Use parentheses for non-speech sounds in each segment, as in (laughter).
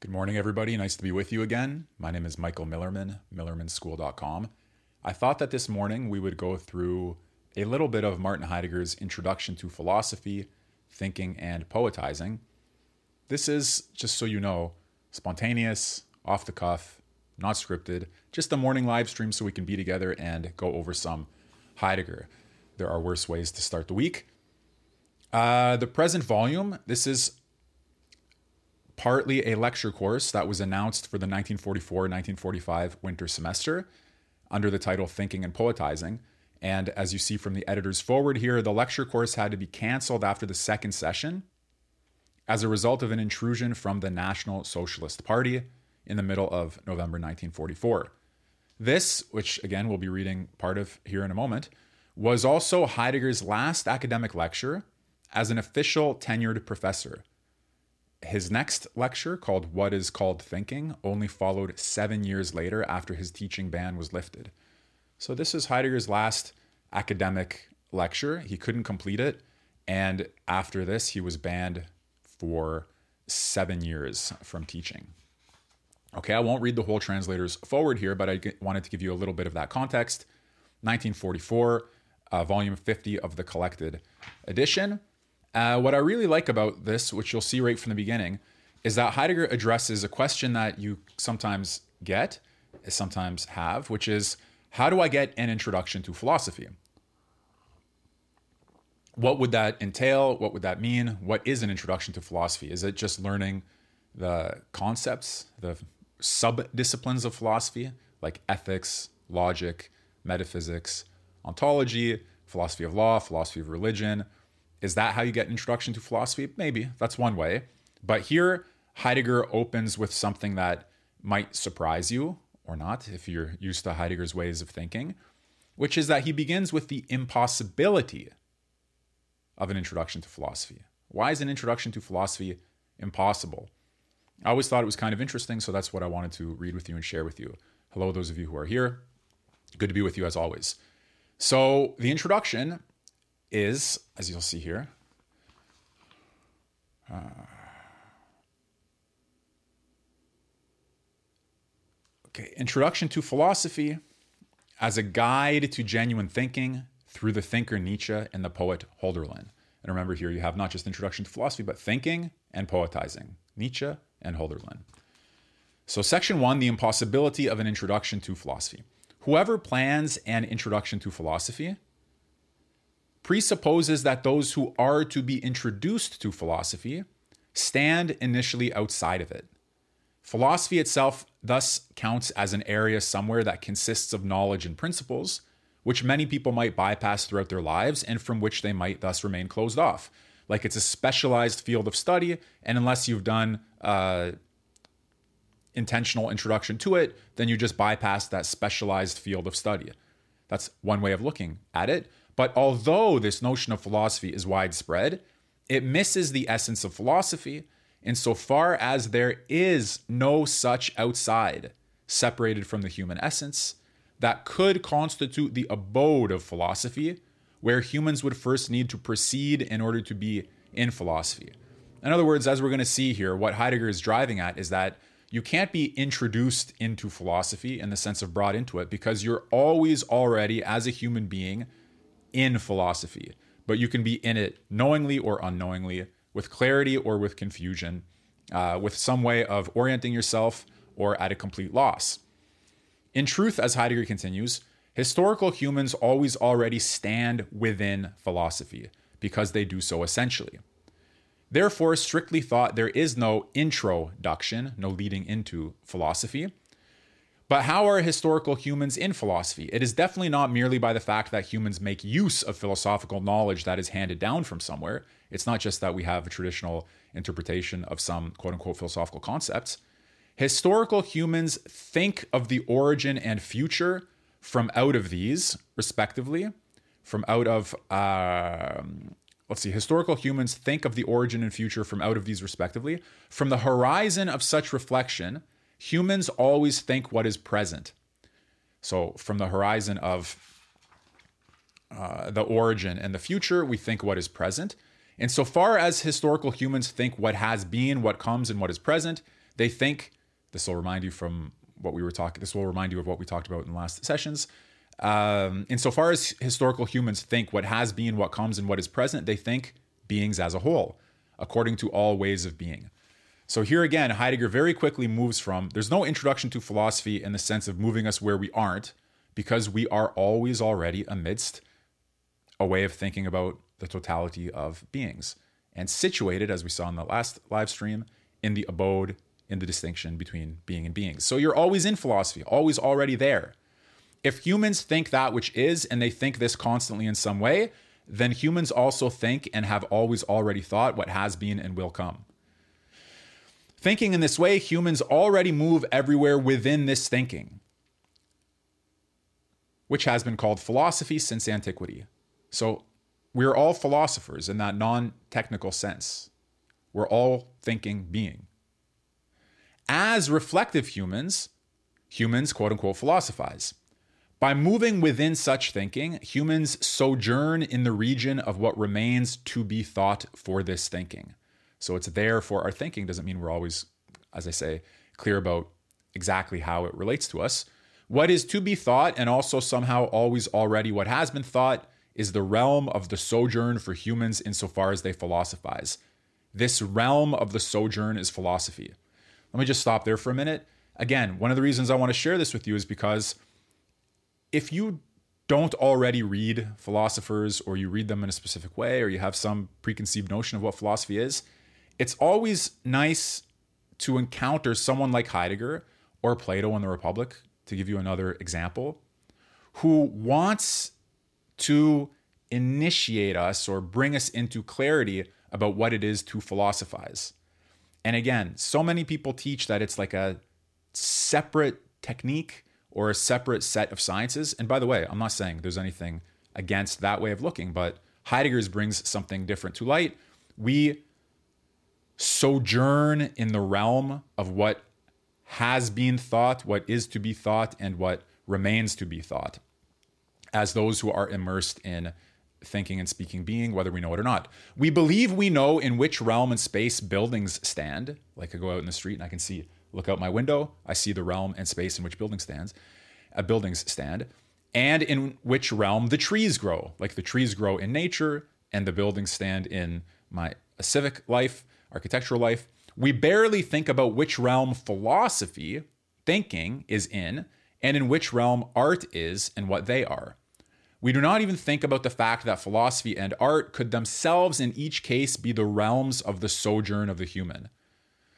Good morning, everybody. Nice to be with you again. My name is Michael Millerman, millermanschool.com. I thought that this morning we would go through a little bit of Martin Heidegger's introduction to philosophy, thinking, and poetizing. This is, just so you know, spontaneous, off the cuff, not scripted, just a morning live stream so we can be together and go over some Heidegger. There are worse ways to start the week. Uh, the present volume, this is partly a lecture course that was announced for the 1944 1945 winter semester under the title Thinking and Poetizing. And as you see from the editor's foreword here, the lecture course had to be canceled after the second session as a result of an intrusion from the National Socialist Party in the middle of November 1944. This, which again we'll be reading part of here in a moment, was also Heidegger's last academic lecture as an official tenured professor his next lecture, called What is Called Thinking, only followed seven years later after his teaching ban was lifted. So, this is Heidegger's last academic lecture. He couldn't complete it. And after this, he was banned for seven years from teaching. Okay, I won't read the whole translator's foreword here, but I wanted to give you a little bit of that context. 1944, uh, volume 50 of the collected edition. Uh, what I really like about this, which you'll see right from the beginning, is that Heidegger addresses a question that you sometimes get, sometimes have, which is how do I get an introduction to philosophy? What would that entail? What would that mean? What is an introduction to philosophy? Is it just learning the concepts, the sub disciplines of philosophy, like ethics, logic, metaphysics, ontology, philosophy of law, philosophy of religion? Is that how you get introduction to philosophy? Maybe that's one way. But here, Heidegger opens with something that might surprise you or not if you're used to Heidegger's ways of thinking, which is that he begins with the impossibility of an introduction to philosophy. Why is an introduction to philosophy impossible? I always thought it was kind of interesting, so that's what I wanted to read with you and share with you. Hello, those of you who are here. Good to be with you as always. So, the introduction is, as you'll see here, uh, okay, Introduction to Philosophy as a guide to genuine thinking through the thinker Nietzsche and the poet Hölderlin. And remember here, you have not just Introduction to Philosophy, but thinking and poetizing, Nietzsche and Hölderlin. So, section one the impossibility of an introduction to philosophy. Whoever plans an introduction to philosophy presupposes that those who are to be introduced to philosophy stand initially outside of it. Philosophy itself thus counts as an area somewhere that consists of knowledge and principles, which many people might bypass throughout their lives and from which they might thus remain closed off. Like it's a specialized field of study, and unless you've done uh, intentional introduction to it, then you just bypass that specialized field of study. That's one way of looking at it. But although this notion of philosophy is widespread, it misses the essence of philosophy insofar as there is no such outside separated from the human essence that could constitute the abode of philosophy, where humans would first need to proceed in order to be in philosophy. In other words, as we're going to see here, what Heidegger is driving at is that you can't be introduced into philosophy in the sense of brought into it because you're always already, as a human being, in philosophy, but you can be in it knowingly or unknowingly, with clarity or with confusion, uh, with some way of orienting yourself or at a complete loss. In truth, as Heidegger continues, historical humans always already stand within philosophy because they do so essentially. Therefore, strictly thought, there is no introduction, no leading into philosophy. But how are historical humans in philosophy? It is definitely not merely by the fact that humans make use of philosophical knowledge that is handed down from somewhere. It's not just that we have a traditional interpretation of some quote unquote philosophical concepts. Historical humans think of the origin and future from out of these, respectively, from out of, um, let's see, historical humans think of the origin and future from out of these, respectively, from the horizon of such reflection humans always think what is present. So, from the horizon of uh, the origin and the future, we think what is present. And so far as historical humans think what has been, what comes, and what is present, They think, this will remind you from what we were talking, this will remind you of what we talked about in the last sessions. Um, insofar as historical humans think what has been, what comes, and what is present, they think beings as a whole, according to all ways of being. So here again, Heidegger very quickly moves from there's no introduction to philosophy in the sense of moving us where we aren't, because we are always already amidst a way of thinking about the totality of beings and situated, as we saw in the last live stream, in the abode, in the distinction between being and beings. So you're always in philosophy, always already there. If humans think that which is, and they think this constantly in some way, then humans also think and have always already thought what has been and will come. Thinking in this way, humans already move everywhere within this thinking, which has been called philosophy since antiquity. So we're all philosophers in that non technical sense. We're all thinking being. As reflective humans, humans quote unquote philosophize. By moving within such thinking, humans sojourn in the region of what remains to be thought for this thinking. So it's there for our thinking, doesn't mean we're always, as I say, clear about exactly how it relates to us. What is to be thought, and also somehow always already what has been thought, is the realm of the sojourn for humans insofar as they philosophize. This realm of the sojourn is philosophy. Let me just stop there for a minute. Again, one of the reasons I want to share this with you is because if you don't already read philosophers or you read them in a specific way or you have some preconceived notion of what philosophy is, it's always nice to encounter someone like Heidegger or Plato in the Republic, to give you another example, who wants to initiate us or bring us into clarity about what it is to philosophize. And again, so many people teach that it's like a separate technique or a separate set of sciences. And by the way, I'm not saying there's anything against that way of looking, but Heidegger's brings something different to light. We sojourn in the realm of what has been thought, what is to be thought, and what remains to be thought as those who are immersed in thinking and speaking being, whether we know it or not. We believe we know in which realm and space buildings stand. Like I go out in the street and I can see, look out my window, I see the realm and space in which building stands, uh, buildings stand, and in which realm the trees grow. Like the trees grow in nature and the buildings stand in my civic life, architectural life. We barely think about which realm philosophy, thinking, is in, and in which realm art is and what they are. We do not even think about the fact that philosophy and art could themselves, in each case, be the realms of the sojourn of the human.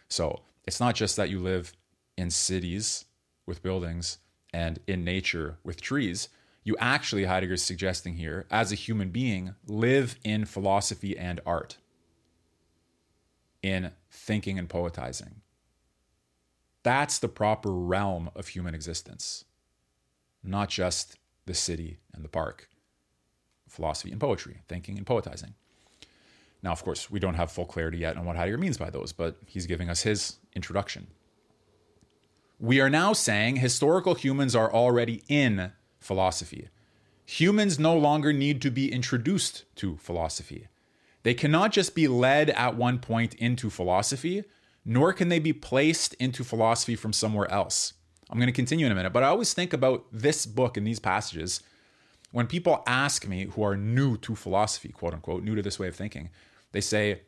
So it's not just that you live in cities with buildings and in nature with trees. You actually, Heidegger's suggesting here, as a human being, live in philosophy and art, in thinking and poetizing. That's the proper realm of human existence, not just the city and the park. Philosophy and poetry, thinking and poetizing. Now, of course, we don't have full clarity yet on what Heidegger means by those, but he's giving us his introduction. We are now saying historical humans are already in philosophy. Humans no longer need to be introduced to philosophy. They cannot just be led at one point into philosophy, nor can they be placed into philosophy from somewhere else. I'm going to continue in a minute, but I always think about this book and these passages when people ask me who are new to philosophy, quote unquote, new to this way of thinking, they say,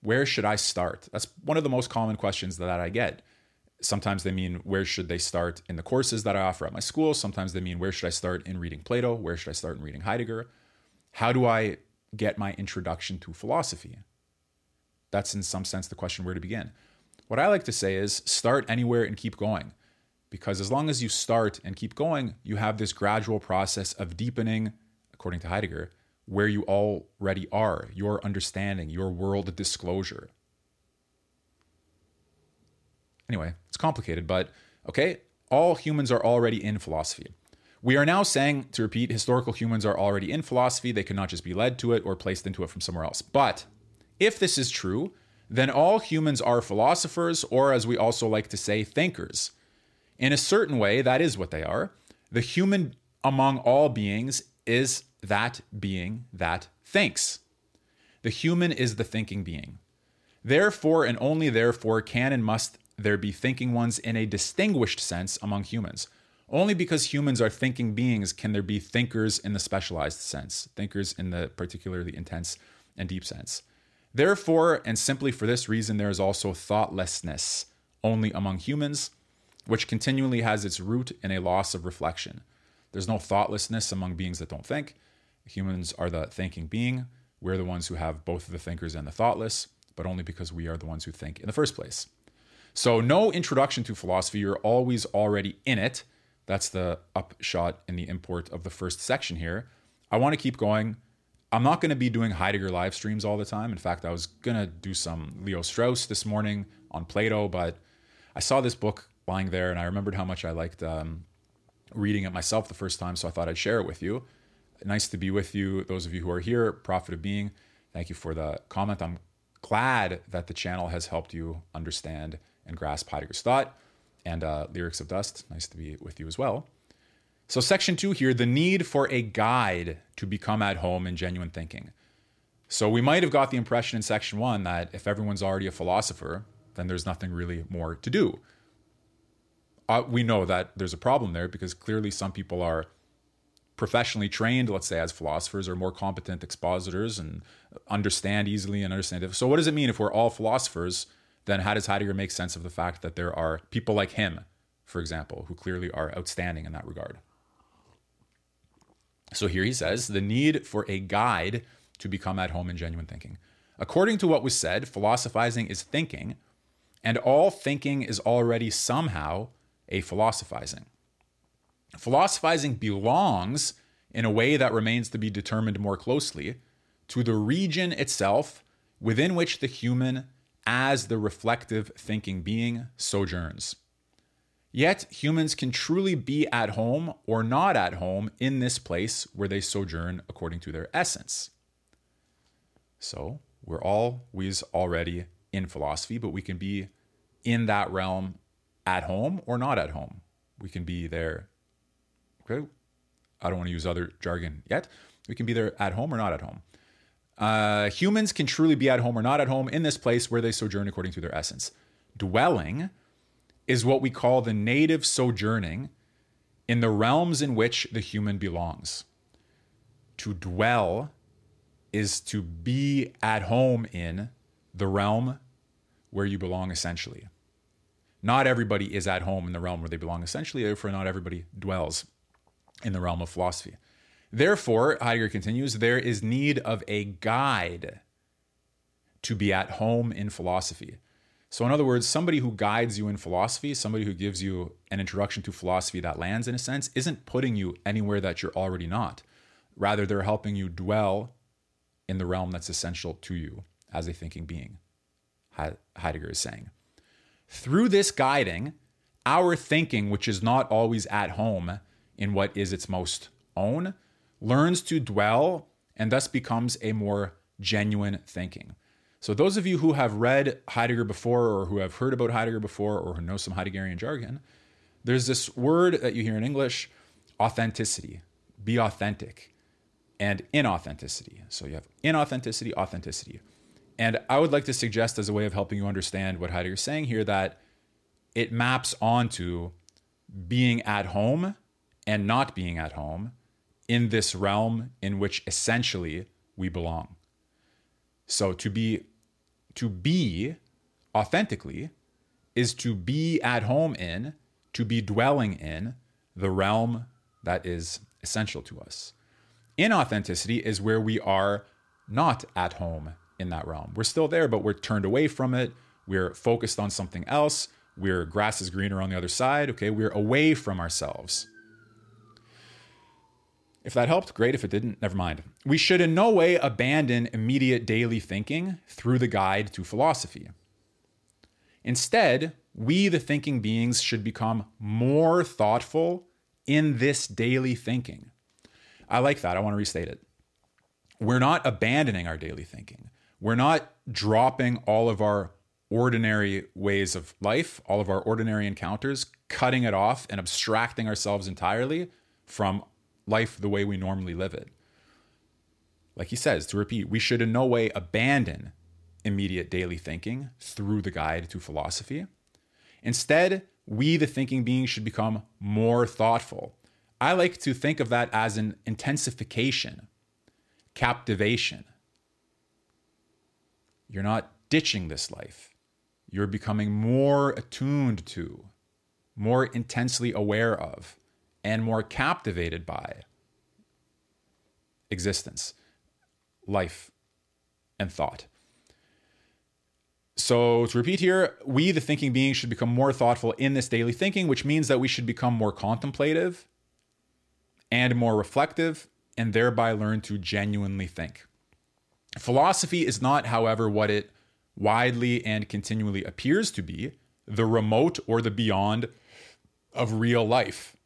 Where should I start? That's one of the most common questions that I get. Sometimes they mean, Where should they start in the courses that I offer at my school? Sometimes they mean, Where should I start in reading Plato? Where should I start in reading Heidegger? How do I get my introduction to philosophy? That's in some sense the question where to begin. What I like to say is start anywhere and keep going because as long as you start and keep going, you have this gradual process of deepening, according to Heidegger, where you already are, your understanding, your world disclosure. Anyway, it's complicated, but okay, all humans are already in philosophy. We are now saying, to repeat, historical humans are already in philosophy. They cannot just be led to it or placed into it from somewhere else. But if this is true, then all humans are philosophers, or as we also like to say, thinkers. In a certain way, that is what they are. The human among all beings is that being that thinks. The human is the thinking being. Therefore, and only therefore, can and must there be thinking ones in a distinguished sense among humans. Only because humans are thinking beings can there be thinkers in the specialized sense, thinkers in the particularly intense and deep sense. Therefore, and simply for this reason, there is also thoughtlessness only among humans, which continually has its root in a loss of reflection. There's no thoughtlessness among beings that don't think. Humans are the thinking being. We're the ones who have both the thinkers and the thoughtless, but only because we are the ones who think in the first place. So, no introduction to philosophy. You're always already in it. That's the upshot in the import of the first section here. I want to keep going. I'm not going to be doing Heidegger live streams all the time. In fact, I was going to do some Leo Strauss this morning on Plato, but I saw this book lying there and I remembered how much I liked um, reading it myself the first time, so I thought I'd share it with you. Nice to be with you. Those of you who are here, Profit of Being, thank you for the comment. I'm glad that the channel has helped you understand and grasp Heidegger's thought and uh, Lyrics of Dust. Nice to be with you as well. So, section two here the need for a guide to become at home in genuine thinking. So, we might have got the impression in section one that if everyone's already a philosopher, then there's nothing really more to do. Uh, we know that there's a problem there because clearly some people are professionally trained, let's say as philosophers, or more competent expositors and understand easily and understand it. So, what does it mean if we're all philosophers? Then, how does Heidegger make sense of the fact that there are people like him, for example, who clearly are outstanding in that regard? So, here he says the need for a guide to become at home in genuine thinking. According to what was said, philosophizing is thinking, and all thinking is already somehow a philosophizing. Philosophizing belongs, in a way that remains to be determined more closely, to the region itself within which the human, as the reflective thinking being, sojourns. Yet humans can truly be at home or not at home in this place where they sojourn according to their essence. So we're always already in philosophy, but we can be in that realm at home or not at home. We can be there. Okay. I don't want to use other jargon yet. We can be there at home or not at home. Uh, humans can truly be at home or not at home in this place where they sojourn according to their essence. Dwelling is what we call the native sojourning in the realms in which the human belongs. To dwell is to be at home in the realm where you belong essentially. Not everybody is at home in the realm where they belong essentially, therefore, not everybody dwells in the realm of philosophy. Therefore, Heidegger continues, there is need of a guide to be at home in philosophy. So, in other words, somebody who guides you in philosophy, somebody who gives you an introduction to philosophy that lands in a sense, isn't putting you anywhere that you're already not. Rather, they're helping you dwell in the realm that's essential to you as a thinking being, Heidegger is saying. Through this guiding, our thinking, which is not always at home in what is its most own, learns to dwell and thus becomes a more genuine thinking. So, those of you who have read Heidegger before, or who have heard about Heidegger before, or who know some Heideggerian jargon, there's this word that you hear in English authenticity, be authentic, and inauthenticity. So, you have inauthenticity, authenticity. And I would like to suggest, as a way of helping you understand what Heidegger's saying here, that it maps onto being at home and not being at home in this realm in which essentially we belong. So to be to be authentically is to be at home in, to be dwelling in the realm that is essential to us. Inauthenticity is where we are not at home in that realm. We're still there, but we're turned away from it. We're focused on something else. We're grass is greener on the other side. Okay, we're away from ourselves. If that helped, great. If it didn't, never mind. We should in no way abandon immediate daily thinking through the guide to philosophy. Instead, we, the thinking beings, should become more thoughtful in this daily thinking. I like that. I want to restate it. We're not abandoning our daily thinking. We're not dropping all of our ordinary ways of life, all of our ordinary encounters, cutting it off and abstracting ourselves entirely from life the way we normally live it. Like he says, to repeat, we should in no way abandon immediate daily thinking through the guide to philosophy. Instead, we, the thinking being, should become more thoughtful. I like to think of that as an intensification, captivation. You're not ditching this life. You're becoming more attuned to, more intensely aware of, and more captivated by existence, life, and thought. So, to repeat here, we, the thinking being, should become more thoughtful in this daily thinking, which means that we should become more contemplative and more reflective, and thereby learn to genuinely think. Philosophy is not, however, what it widely and continually appears to be the remote or the beyond of real life.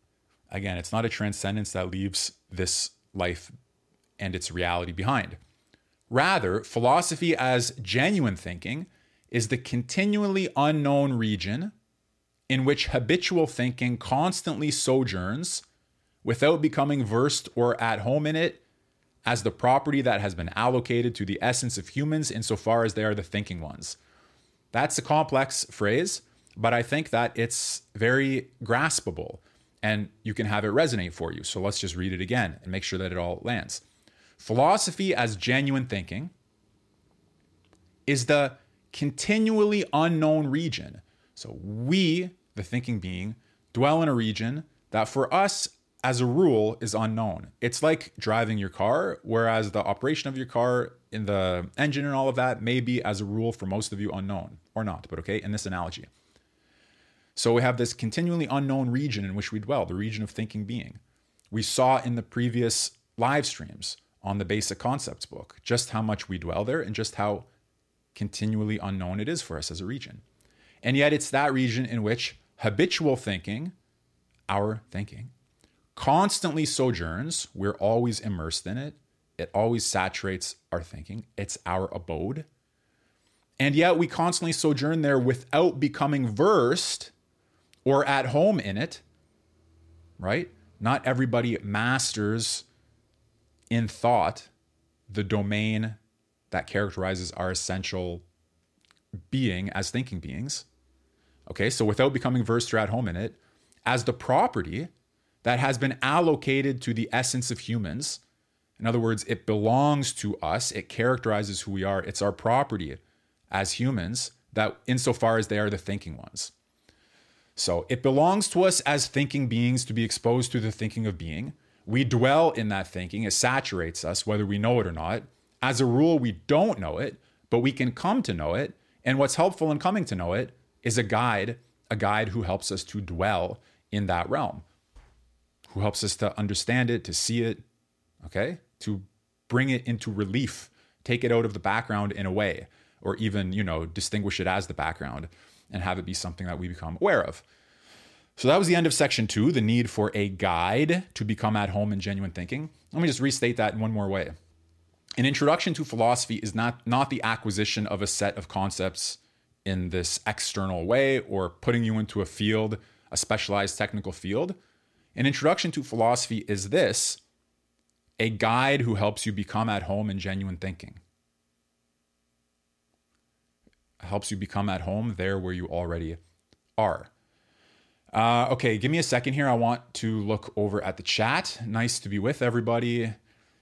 Again, it's not a transcendence that leaves this life and its reality behind. Rather, philosophy as genuine thinking is the continually unknown region in which habitual thinking constantly sojourns without becoming versed or at home in it as the property that has been allocated to the essence of humans insofar as they are the thinking ones. That's a complex phrase, but I think that it's very graspable and you can have it resonate for you. So let's just read it again and make sure that it all lands. Philosophy as genuine thinking is the continually unknown region. So we, the thinking being, dwell in a region that for us as a rule is unknown. It's like driving your car, whereas the operation of your car in the engine and all of that may be, as a rule, for most of you unknown or not, but okay, in this analogy. So we have this continually unknown region in which we dwell, the region of thinking being. We saw in the previous live streams on the basic concepts book just how much we dwell there and just how continually unknown it is for us as a region. And yet it's that region in which habitual thinking, our thinking, constantly sojourns. We're always immersed in it. It always saturates our thinking. It's our abode. And yet we constantly sojourn there without becoming versed or at home in it, right? Not everybody masters in thought the domain that characterizes our essential being as thinking beings. Okay, so without becoming versed or at home in it, as the property that has been allocated to the essence of humans. In other words, it belongs to us, it characterizes who we are, it's our property as humans, that insofar as they are the thinking ones. So it belongs to us as thinking beings to be exposed to the thinking of being. We dwell in that thinking, it saturates us, whether we know it or not. As a rule, we don't know it, but we can come to know it. And what's helpful in coming to know it is a guide, a guide who helps us to dwell in that realm who helps us to understand it, to see it, okay, to bring it into relief, take it out of the background in a way, or even, you know, distinguish it as the background and have it be something that we become aware of. So that was the end of section two, the need for a guide to become at home in genuine thinking. Let me just restate that in one more way. An introduction to philosophy is not, not the acquisition of a set of concepts in this external way or putting you into a field, a specialized technical field. An introduction to philosophy is this a guide who helps you become at home in genuine thinking. Helps you become at home there where you already are. Uh, okay, give me a second here. I want to look over at the chat. Nice to be with everybody.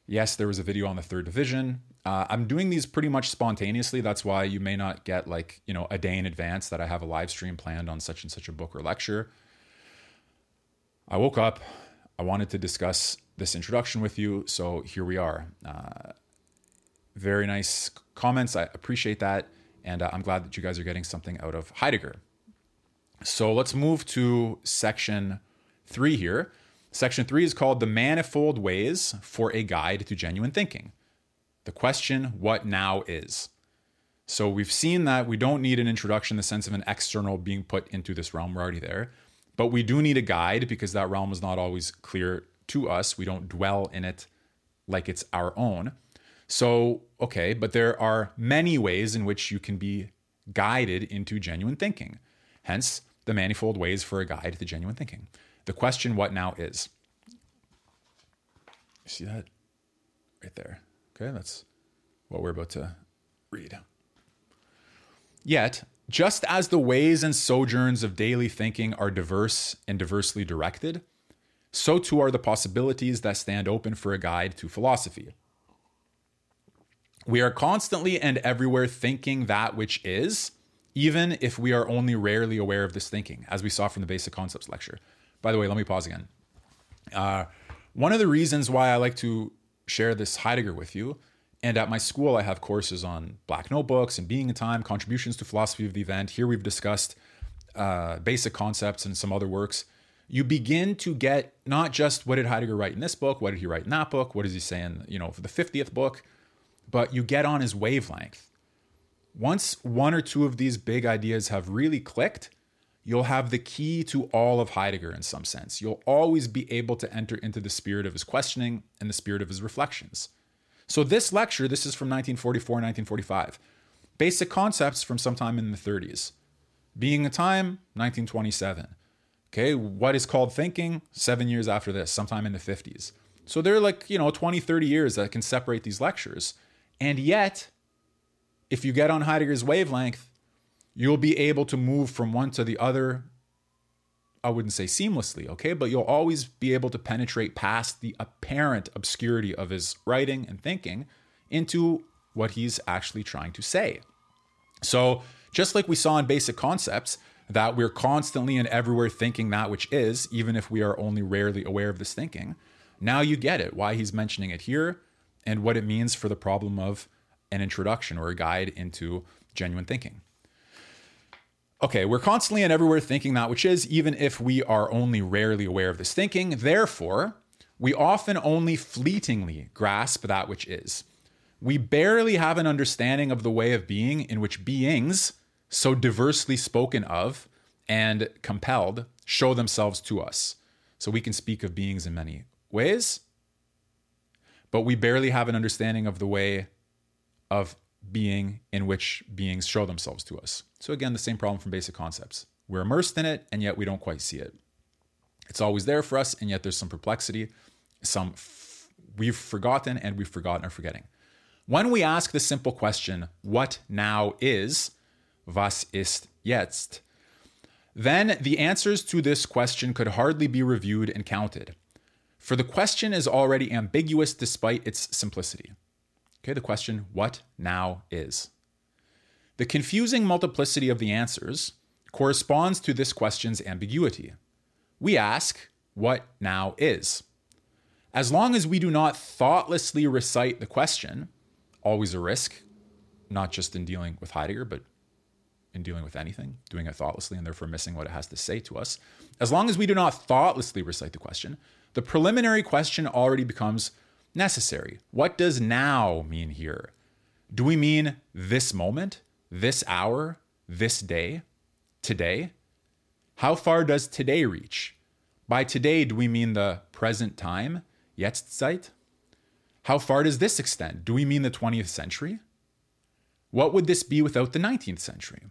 Yes, there was a video on the third division. Uh, I'm doing these pretty much spontaneously. That's why you may not get like, you know, a day in advance that I have a live stream planned on such and such a book or lecture. I woke up. I wanted to discuss this introduction with you. So here we are. Uh, very nice comments. I appreciate that. And uh, I'm glad that you guys are getting something out of Heidegger. So let's move to section three here. Section three is called The Manifold Ways for a Guide to Genuine Thinking. The question, what now is? So we've seen that we don't need an introduction in the sense of an external being put into this realm. We're already there. But we do need a guide because that realm is not always clear to us. We don't dwell in it like it's our own. So, okay, but there are many ways in which you can be guided into genuine thinking. Hence, the manifold ways for a guide to genuine thinking. The question, what now is? You see that? Right there. Okay, that's what we're about to read. Yet, Just as the ways and sojourns of daily thinking are diverse and diversely directed, so too are the possibilities that stand open for a guide to philosophy. We are constantly and everywhere thinking that which is, even if we are only rarely aware of this thinking, as we saw from the basic concepts lecture. By the way, let me pause again. Uh, one of the reasons why I like to share this Heidegger with you, and at my school, I have courses on Black Notebooks and Being and Time, contributions to philosophy of the event. Here we've discussed uh, basic concepts and some other works. You begin to get not just what did Heidegger write in this book, what did he write in that book, what is he saying, you know, for the 50th book, but you get on his wavelength. Once one or two of these big ideas have really clicked, you'll have the key to all of Heidegger in some sense. You'll always be able to enter into the spirit of his questioning and the spirit of his reflections. So, this lecture, this is from 1944, 1945. Basic concepts from sometime in the 30s. Being and Time, 1927. Okay, what is called thinking? Seven years after this, sometime in the 50s. So, there are like, you know, 20, 30 years that can separate these lectures. And yet, if you get on Heidegger's wavelength, you'll be able to move from one to the other. I wouldn't say seamlessly, okay, but you'll always be able to penetrate past the apparent obscurity of his writing and thinking into what he's actually trying to say. So, just like we saw in basic concepts, that we're constantly and everywhere thinking that which is, even if we are only rarely aware of this thinking, now you get it, why he's mentioning it here, and what it means for the problem of an introduction or a guide into genuine thinking. Okay, we're constantly and everywhere thinking that which is, even if we are only rarely aware of this thinking. Therefore, we often only fleetingly grasp that which is. We barely have an understanding of the way of being in which beings, so diversely spoken of and compelled, show themselves to us. So we can speak of beings in many ways, but we barely have an understanding of the way of being in which beings show themselves to us. So, again, the same problem from basic concepts. We're immersed in it, and yet we don't quite see it. It's always there for us, and yet there's some perplexity, some f- we've forgotten, and we've forgotten or forgetting. When we ask the simple question, what now is, was ist jetzt, then the answers to this question could hardly be reviewed and counted. For the question is already ambiguous despite its simplicity. Okay, the question, what now is? The confusing multiplicity of the answers corresponds to this question's ambiguity. We ask, what now is? As long as we do not thoughtlessly recite the question, always a risk, not just in dealing with Heidegger, but in dealing with anything, doing it thoughtlessly and therefore missing what it has to say to us. As long as we do not thoughtlessly recite the question, the preliminary question already becomes necessary. What does now mean here? Do we mean this moment, this hour, this day, today? How far does today reach? By today, do we mean the present time, Jetztzeit? How far does this extend? Do we mean the 20th century? What would this be without the 19th century?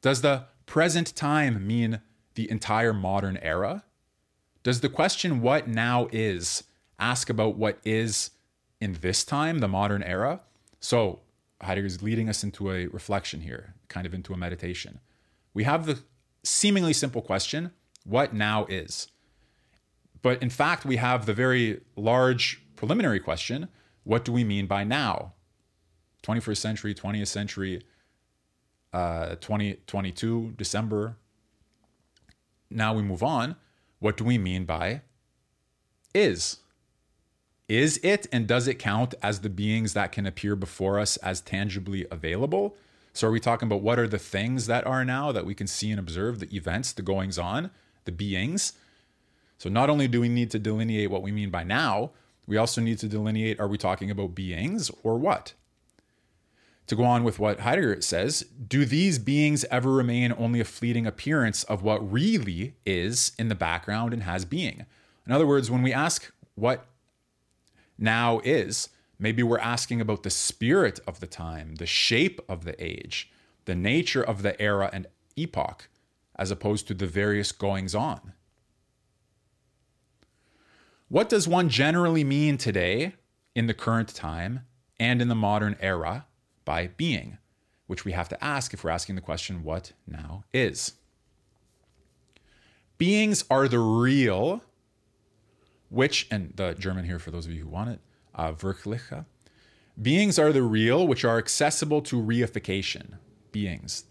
Does the present time mean the entire modern era? Does the question what now is ask about what is in this time, the modern era? So Heidegger is leading us into a reflection here, kind of into a meditation. We have the seemingly simple question what now is? But in fact, we have the very large preliminary question what do we mean by now? 21st century, 20th century, uh, 2022, December. Now we move on. What do we mean by is? Is it and does it count as the beings that can appear before us as tangibly available? So, are we talking about what are the things that are now that we can see and observe, the events, the goings on, the beings? So, not only do we need to delineate what we mean by now, we also need to delineate are we talking about beings or what? To go on with what Heidegger says, do these beings ever remain only a fleeting appearance of what really is in the background and has being? In other words, when we ask what now is, maybe we're asking about the spirit of the time, the shape of the age, the nature of the era and epoch, as opposed to the various goings on. What does one generally mean today in the current time and in the modern era by being, which we have to ask if we're asking the question, what now is? Beings are the real, which, and the German here for those of you who want it, uh, Wirkliche. Beings are the real, which are accessible to reification. Beings.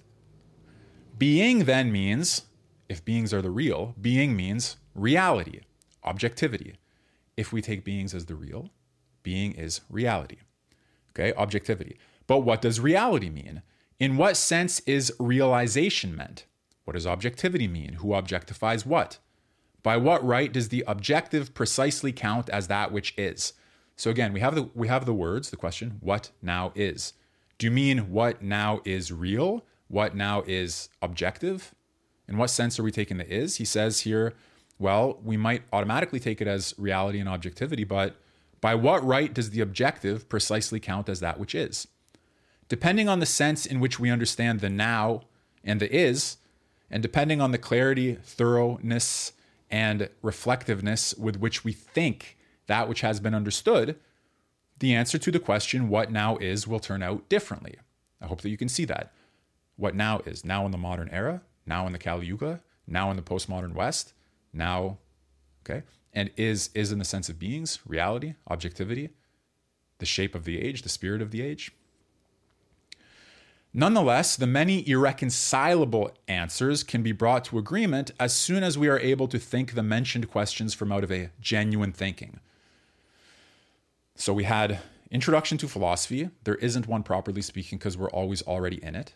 Being then means, if beings are the real, being means reality, objectivity. If we take beings as the real, being is reality. Okay, objectivity. But what does reality mean? In what sense is realization meant? What does objectivity mean? Who objectifies what? By what right does the objective precisely count as that which is? So again, we have the we have the words, the question, what now is? Do you mean what now is real? What now is objective? In what sense are we taking the is? He says here, well, we might automatically take it as reality and objectivity, but by what right does the objective precisely count as that which is? Depending on the sense in which we understand the now and the is, and depending on the clarity, thoroughness, and reflectiveness with which we think that which has been understood, the answer to the question, what now is, will turn out differently. I hope that you can see that. What now is, now in the modern era, now in the Kali Yuga, now in the postmodern West, now, okay? And is is in the sense of beings, reality, objectivity, the shape of the age, the spirit of the age. Nonetheless, the many irreconcilable answers can be brought to agreement as soon as we are able to think the mentioned questions from out of a genuine thinking. So we had introduction to philosophy. There isn't one properly speaking because we're always already in it.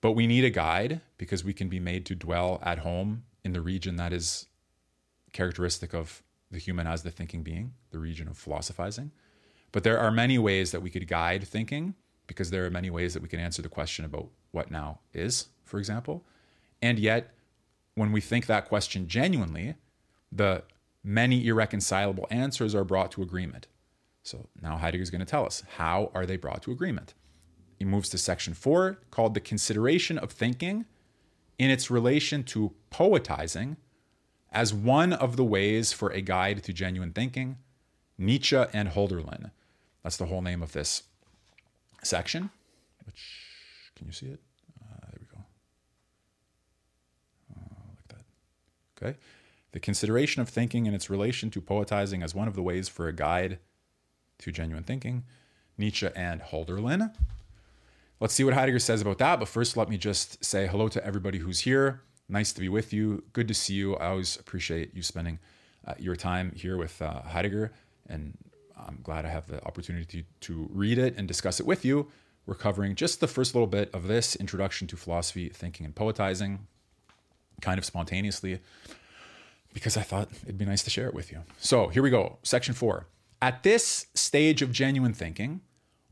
But we need a guide because we can be made to dwell at home in the region that is characteristic of the human as the thinking being, the region of philosophizing. But there are many ways that we could guide thinking because there are many ways that we can answer the question about what now is, for example. And yet, when we think that question genuinely, the many irreconcilable answers are brought to agreement. So now Heidegger is going to tell us how are they brought to agreement. He moves to section four called the consideration of thinking in its relation to poetizing as one of the ways for a guide to genuine thinking, Nietzsche and Hölderlin. That's the whole name of this section. Which can you see it? Uh, there we go. Uh, like that. Okay. The consideration of thinking and its relation to poetizing as one of the ways for a guide to genuine thinking, Nietzsche and Hölderlin. Let's see what Heidegger says about that. But first, let me just say hello to everybody who's here. Nice to be with you. Good to see you. I always appreciate you spending uh, your time here with uh, Heidegger, and I'm glad I have the opportunity to, read it and discuss it with you. We're covering just the first little bit of this introduction to philosophy, thinking, and poetizing, kind of spontaneously, because I thought it'd be nice to share it with you. So here we go. Section four. At this stage of genuine thinking,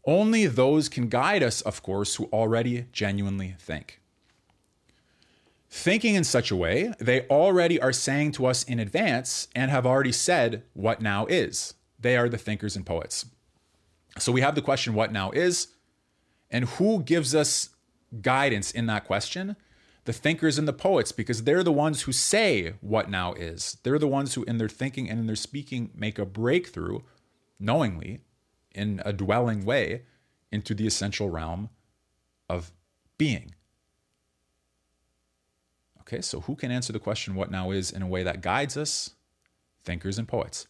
only those can guide us, of course, who already genuinely think thinking in such a way, they already are saying to us in advance and have already said what now is. They are the thinkers and poets. So we have the question, what now is? And who gives us guidance in that question? The thinkers and the poets, because they're the ones who say what now is. They're the ones who, in their thinking and in their speaking, make a breakthrough knowingly in a dwelling way into the essential realm of being. Okay, so who can answer the question, what now is, in a way that guides us? Thinkers and poets.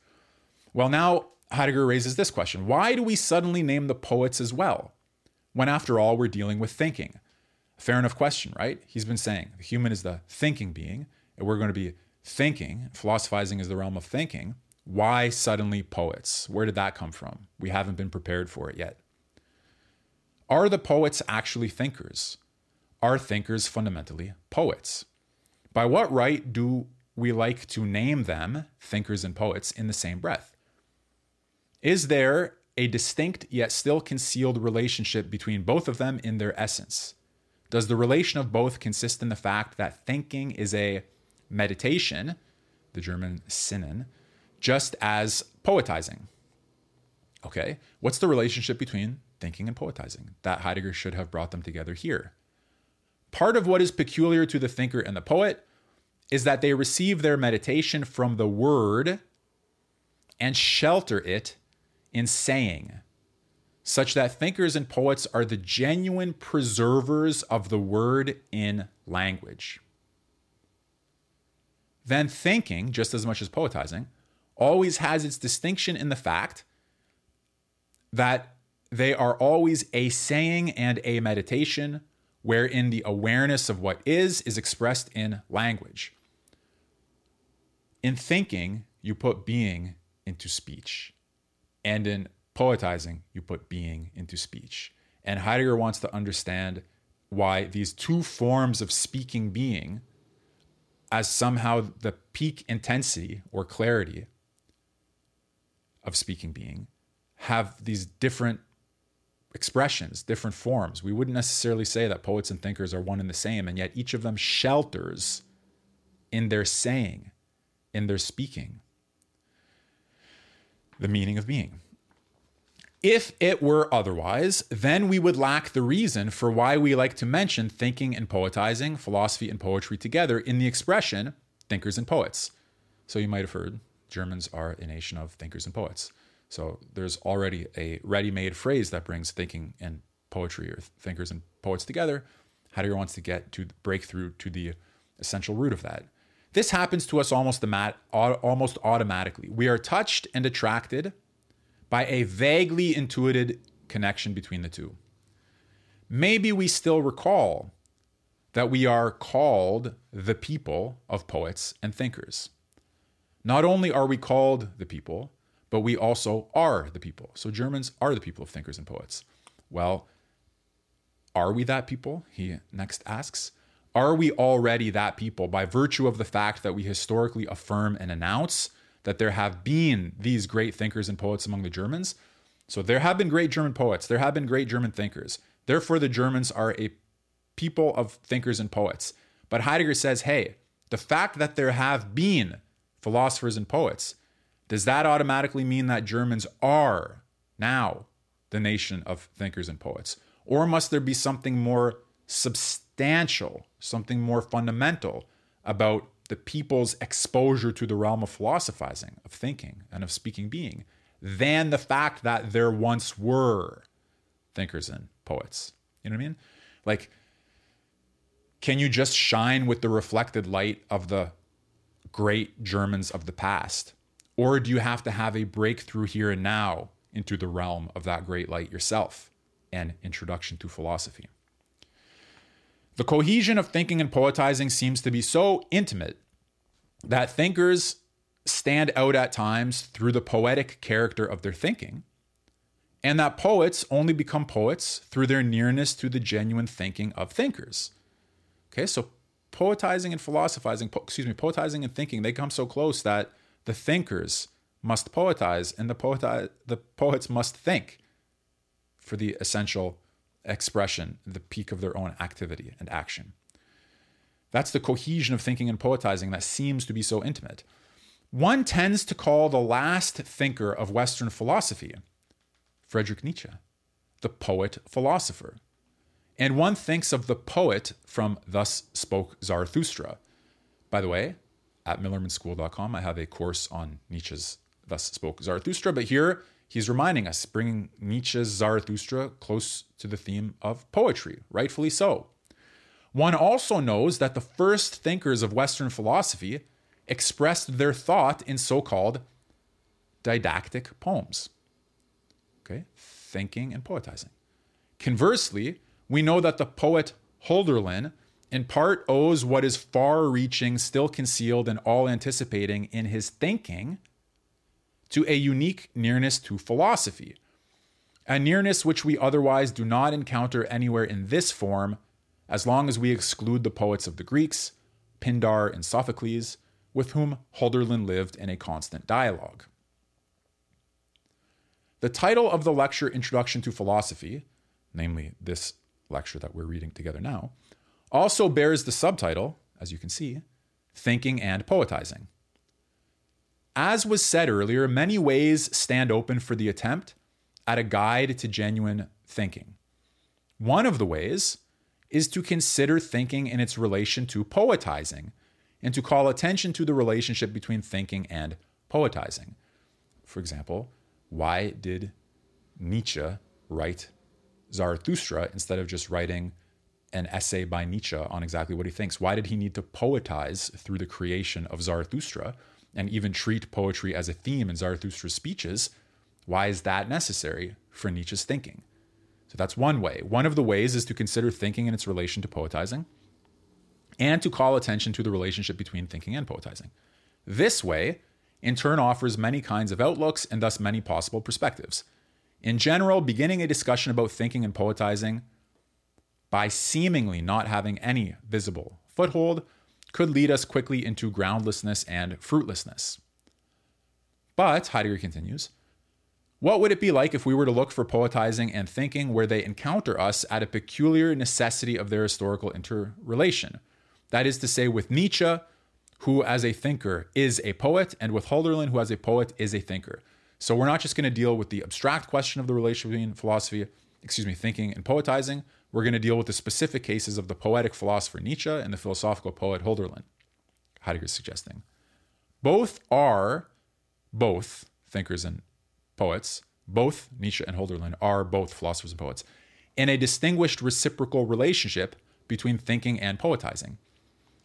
Well, now Heidegger raises this question Why do we suddenly name the poets as well, when after all we're dealing with thinking? Fair enough question, right? He's been saying the human is the thinking being, and we're going to be thinking, philosophizing is the realm of thinking. Why suddenly poets? Where did that come from? We haven't been prepared for it yet. Are the poets actually thinkers? Are thinkers fundamentally poets? By what right do we like to name them, thinkers and poets, in the same breath? Is there a distinct yet still concealed relationship between both of them in their essence? Does the relation of both consist in the fact that thinking is a meditation, the German Sinnen, just as poetizing? Okay, what's the relationship between thinking and poetizing? That Heidegger should have brought them together here. Part of what is peculiar to the thinker and the poet is that they receive their meditation from the word and shelter it in saying. such that thinkers and poets are the genuine preservers of the word in language. Then thinking, just as much as poetizing, always has its distinction in the fact that they are always a saying and a meditation, wherein the awareness of what is is expressed in language. In thinking, you put being into speech. And in poetizing, you put being into speech. And Heidegger wants to understand why these two forms of speaking being, as somehow the peak intensity or clarity of speaking being, have these different expressions, different forms. We wouldn't necessarily say that poets and thinkers are one and the same, and yet each of them shelters in their saying, in their speaking, the meaning of being. If it were otherwise, then we would lack the reason for why we like to mention thinking and poetizing, philosophy and poetry together in the expression thinkers and poets. So you might have heard Germans are a nation of thinkers and poets. So there's already a ready made phrase that brings thinking and poetry or thinkers and poets together. Heidegger wants to get to break through to the essential root of that. This happens to us almost, almost automatically. We are touched and attracted by a vaguely intuited connection between the two. Maybe we still recall that we are called the people of poets and thinkers. Not only are we called the people, but we also are the people. So Germans are the people of thinkers and poets. Well, are we that people? He next asks. Are we already that people by virtue of the fact that we historically affirm and announce that there have been these great thinkers and poets among the Germans? So there have been great German poets, there have been great German thinkers. Therefore, the Germans are a people of thinkers and poets. But Heidegger says, hey, the fact that there have been philosophers and poets, does that automatically mean that Germans are now the nation of thinkers and poets? Or must there be something more substantial something more fundamental about the people's exposure to the realm of philosophizing, of thinking, and of speaking being than the fact that there once were thinkers and poets. You know what I mean? Like, can you just shine with the reflected light of the great Germans of the past? Or do you have to have a breakthrough here and now into the realm of that great light yourself and introduction to philosophy? The cohesion of thinking and poetizing seems to be so intimate that thinkers stand out at times through the poetic character of their thinking, and that poets only become poets through their nearness to the genuine thinking of thinkers. Okay, so poetizing and philosophizing, po- excuse me, poetizing and thinking, they come so close that the thinkers must poetize and the, poeti- the poets must think for the essential expression, the peak of their own activity and action. That's the cohesion of thinking and poetizing that seems to be so intimate. One tends to call the last thinker of Western philosophy Friedrich Nietzsche, the poet philosopher. And one thinks of the poet from Thus Spoke Zarathustra. By the way, at millermanschool.com, I have a course on Nietzsche's Thus Spoke Zarathustra, but here he's reminding us, bringing Nietzsche's Zarathustra close to the theme of poetry, rightfully so. One also knows that the first thinkers of Western philosophy expressed their thought in so called didactic poems. Okay, thinking and poetizing. Conversely, we know that the poet Hölderlin in part owes what is far reaching, still concealed, and all anticipating in his thinking to a unique nearness to philosophy, a nearness which we otherwise do not encounter anywhere in this form, as long as we exclude the poets of the Greeks, Pindar and Sophocles, with whom Hölderlin lived in a constant dialogue. The title of the lecture, Introduction to Philosophy, namely this lecture that we're reading together now, also bears the subtitle, as you can see, Thinking and Poetizing. As was said earlier, many ways stand open for the attempt at a guide to genuine thinking. One of the ways is to consider thinking in its relation to poetizing and to call attention to the relationship between thinking and poetizing. For example, why did Nietzsche write Zarathustra instead of just writing an essay by Nietzsche on exactly what he thinks? Why did he need to poetize through the creation of Zarathustra and even treat poetry as a theme in Zarathustra's speeches? Why is that necessary for Nietzsche's thinking? So that's one way. One of the ways is to consider thinking in its relation to poetizing and to call attention to the relationship between thinking and poetizing. This way, in turn, offers many kinds of outlooks and thus many possible perspectives. In general, beginning a discussion about thinking and poetizing by seemingly not having any visible foothold could lead us quickly into groundlessness and fruitlessness. But, Heidegger continues, what would it be like if we were to look for poetizing and thinking where they encounter us at a peculiar necessity of their historical interrelation? That is to say, with Nietzsche, who as a thinker is a poet, and with Hölderlin, who as a poet is a thinker. So we're not just going to deal with the abstract question of the relation between philosophy, excuse me, thinking and poetizing. We're going to deal with the specific cases of the poetic philosopher Nietzsche and the philosophical poet Hölderlin. Heidegger's suggesting. Both are both thinkers and poets, both Nietzsche and Hölderlin are both philosophers and poets, in a distinguished reciprocal relationship between thinking and poetizing.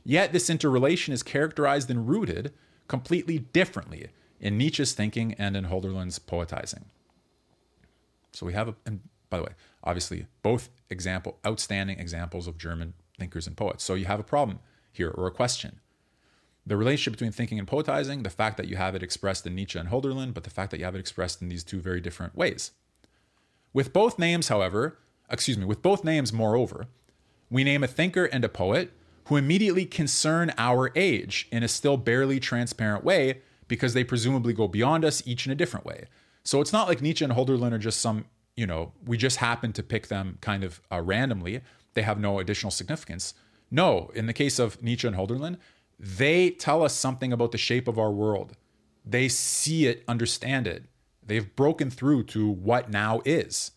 Yet this interrelation is characterized and rooted completely differently in Nietzsche's thinking and in Hölderlin's poetizing. So we have, a, by the way, obviously both example, outstanding examples of German thinkers and poets. So you have a problem here or a question. The relationship between thinking and poetizing, the fact that you have it expressed in Nietzsche and Hölderlin, but the fact that you have it expressed in these two very different ways. With both names, however, excuse me, with both names, moreover, we name a thinker and a poet who immediately concern our age in a still barely transparent way because they presumably go beyond us, each in a different way. So it's not like Nietzsche and Hölderlin are just some, you know, we just happen to pick them kind of uh, randomly. They have no additional significance. No, in the case of Nietzsche and Hölderlin, they tell us something about the shape of our world. They see it, understand it. They've broken through to what now is.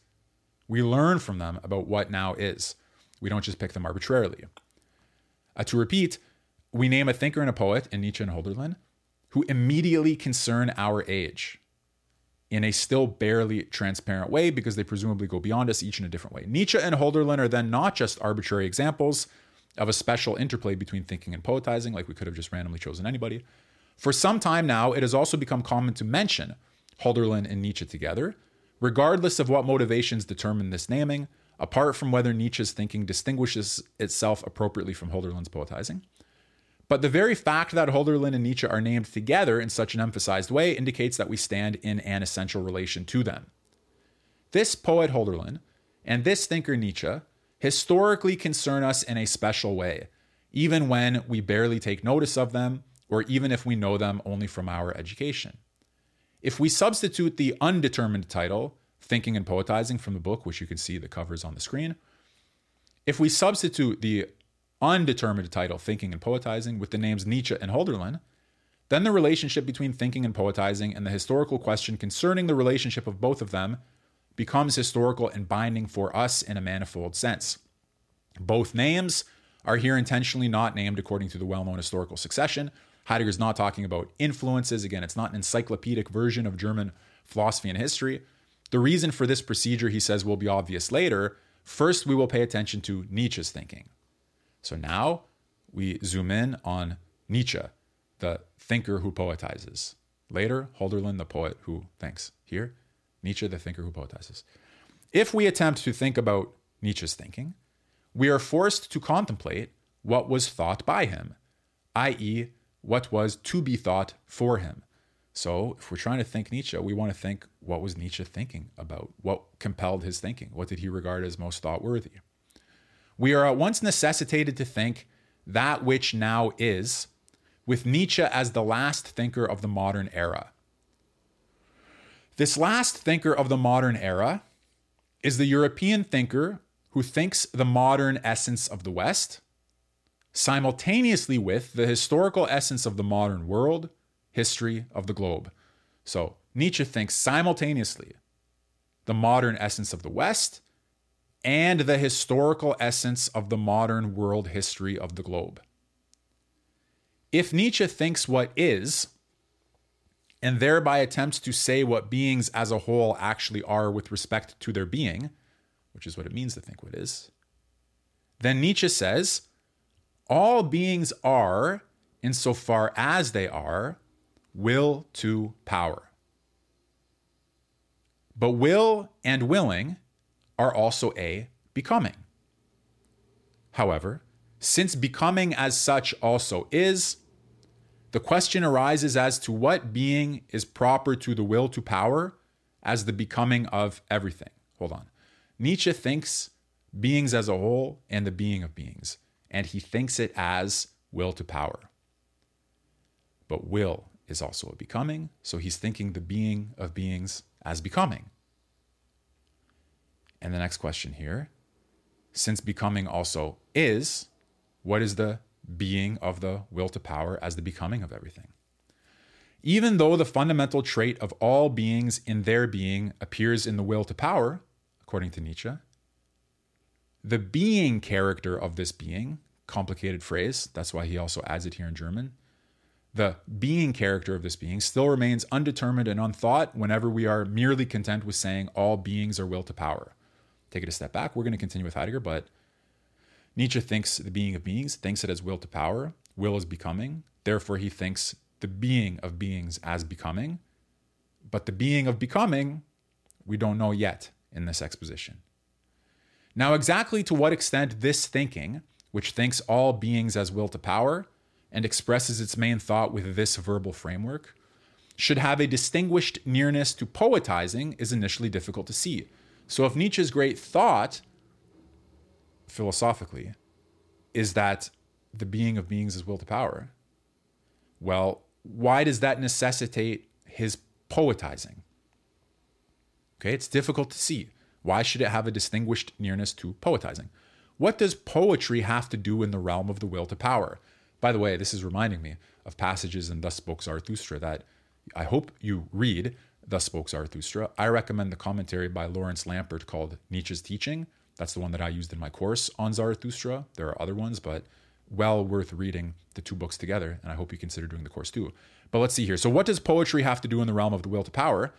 We learn from them about what now is. We don't just pick them arbitrarily. Uh, to repeat, we name a thinker and a poet in Nietzsche and Hölderlin who immediately concern our age in a still barely transparent way because they presumably go beyond us each in a different way. Nietzsche and Hölderlin are then not just arbitrary examples of a special interplay between thinking and poetizing, like we could have just randomly chosen anybody. For some time now, it has also become common to mention Hölderlin and Nietzsche together, regardless of what motivations determine this naming, apart from whether Nietzsche's thinking distinguishes itself appropriately from Hölderlin's poetizing. But the very fact that Hölderlin and Nietzsche are named together in such an emphasized way indicates that we stand in an essential relation to them. This poet Hölderlin and this thinker Nietzsche historically concern us in a special way, even when we barely take notice of them or even if we know them only from our education. If we substitute the undetermined title Thinking and Poetizing from the book, which you can see the covers on the screen. If we substitute the undetermined title, Thinking and Poetizing, with the names Nietzsche and Hölderlin, then the relationship between thinking and poetizing and the historical question concerning the relationship of both of them becomes historical and binding for us in a manifold sense. Both names are here intentionally not named according to the well known historical succession. Heidegger's not talking about influences. Again, it's not an encyclopedic version of German philosophy and history. The reason for this procedure, he says, will be obvious later. First, we will pay attention to Nietzsche's thinking. So now we zoom in on Nietzsche, the thinker who poetizes. Later, Hölderlin, the poet who thinks. Here, Nietzsche, the thinker who poetizes. If we attempt to think about Nietzsche's thinking, we are forced to contemplate what was thought by him, i.e., what was to be thought for him. So, if we're trying to think Nietzsche, we want to think what was Nietzsche thinking about? What compelled his thinking? What did he regard as most thought worthy? We are at once necessitated to think that which now is, with Nietzsche as the last thinker of the modern era. This last thinker of the modern era is the European thinker who thinks the modern essence of the West, simultaneously with the historical essence of the modern world history of the globe. So Nietzsche thinks simultaneously the modern essence of the West and the historical essence of the modern world history of the globe. If Nietzsche thinks what is, and thereby attempts to say what beings as a whole actually are with respect to their being, which is what it means to think what is, then Nietzsche says, all beings are, insofar as they are, will to power. But will and willing are also a becoming. However, since becoming as such also is, the question arises as to what being is proper to the will to power as the becoming of everything. Hold on. Nietzsche thinks beings as a whole and the being of beings, and he thinks it as will to power. But will is also a becoming, so he's thinking the being of beings as becoming. And the next question here since becoming also is, what is the being of the will to power as the becoming of everything? Even though the fundamental trait of all beings in their being appears in the will to power, according to Nietzsche, the being character of this being, complicated phrase, that's why he also adds it here in German, the being character of this being still remains undetermined and unthought whenever we are merely content with saying all beings are will to power take it a step back. We're going to continue with Heidegger, but Nietzsche thinks the being of beings, thinks it as will to power, will is becoming. Therefore, he thinks the being of beings as becoming. But the being of becoming, we don't know yet in this exposition. Now, exactly to what extent this thinking, which thinks all beings as will to power and expresses its main thought with this verbal framework, should have a distinguished nearness to poetizing is initially difficult to see. So if Nietzsche's great thought, philosophically, is that the being of beings is will to power, well, why does that necessitate his poetizing? Okay, it's difficult to see. Why should it have a distinguished nearness to poetizing? What does poetry have to do in the realm of the will to power? By the way, this is reminding me of passages in Thus Spoke Zarathustra that I hope you read Thus Spoke Zarathustra. I recommend the commentary by Lawrence Lampert called Nietzsche's Teaching. That's the one that I used in my course on Zarathustra. There are other ones, but well worth reading the two books together. And I hope you consider doing the course too. But let's see here. So, what does poetry have to do in the realm of the will to power?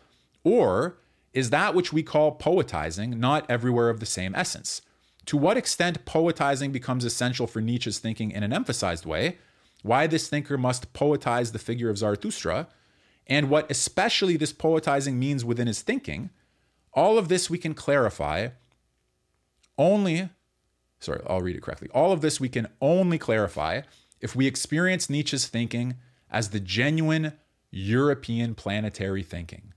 Or is that which we call poetizing not everywhere of the same essence? To what extent poetizing becomes essential for Nietzsche's thinking in an emphasized way, why this thinker must poetize the figure of Zarathustra, and what especially this poetizing means within his thinking, all of this we can clarify only, sorry, I'll read it correctly. All of this we can only clarify if we experience Nietzsche's thinking as the genuine European planetary thinking.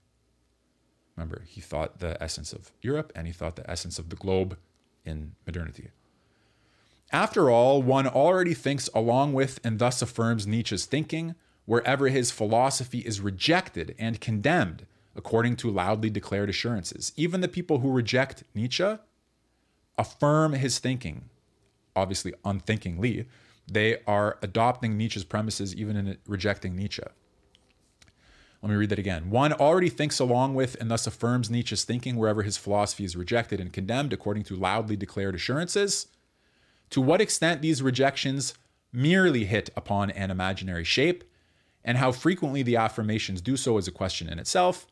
Remember, he thought the essence of Europe and he thought the essence of the globe in modernity. After all, one already thinks along with and thus affirms Nietzsche's thinking wherever his philosophy is rejected and condemned according to loudly declared assurances. Even the people who reject Nietzsche affirm his thinking, obviously unthinkingly. They are adopting Nietzsche's premises even in rejecting Nietzsche. Let me read that again. One already thinks along with and thus affirms Nietzsche's thinking wherever his philosophy is rejected and condemned according to loudly declared assurances. To what extent these rejections merely hit upon an imaginary shape and how frequently the affirmations do so is a question in itself.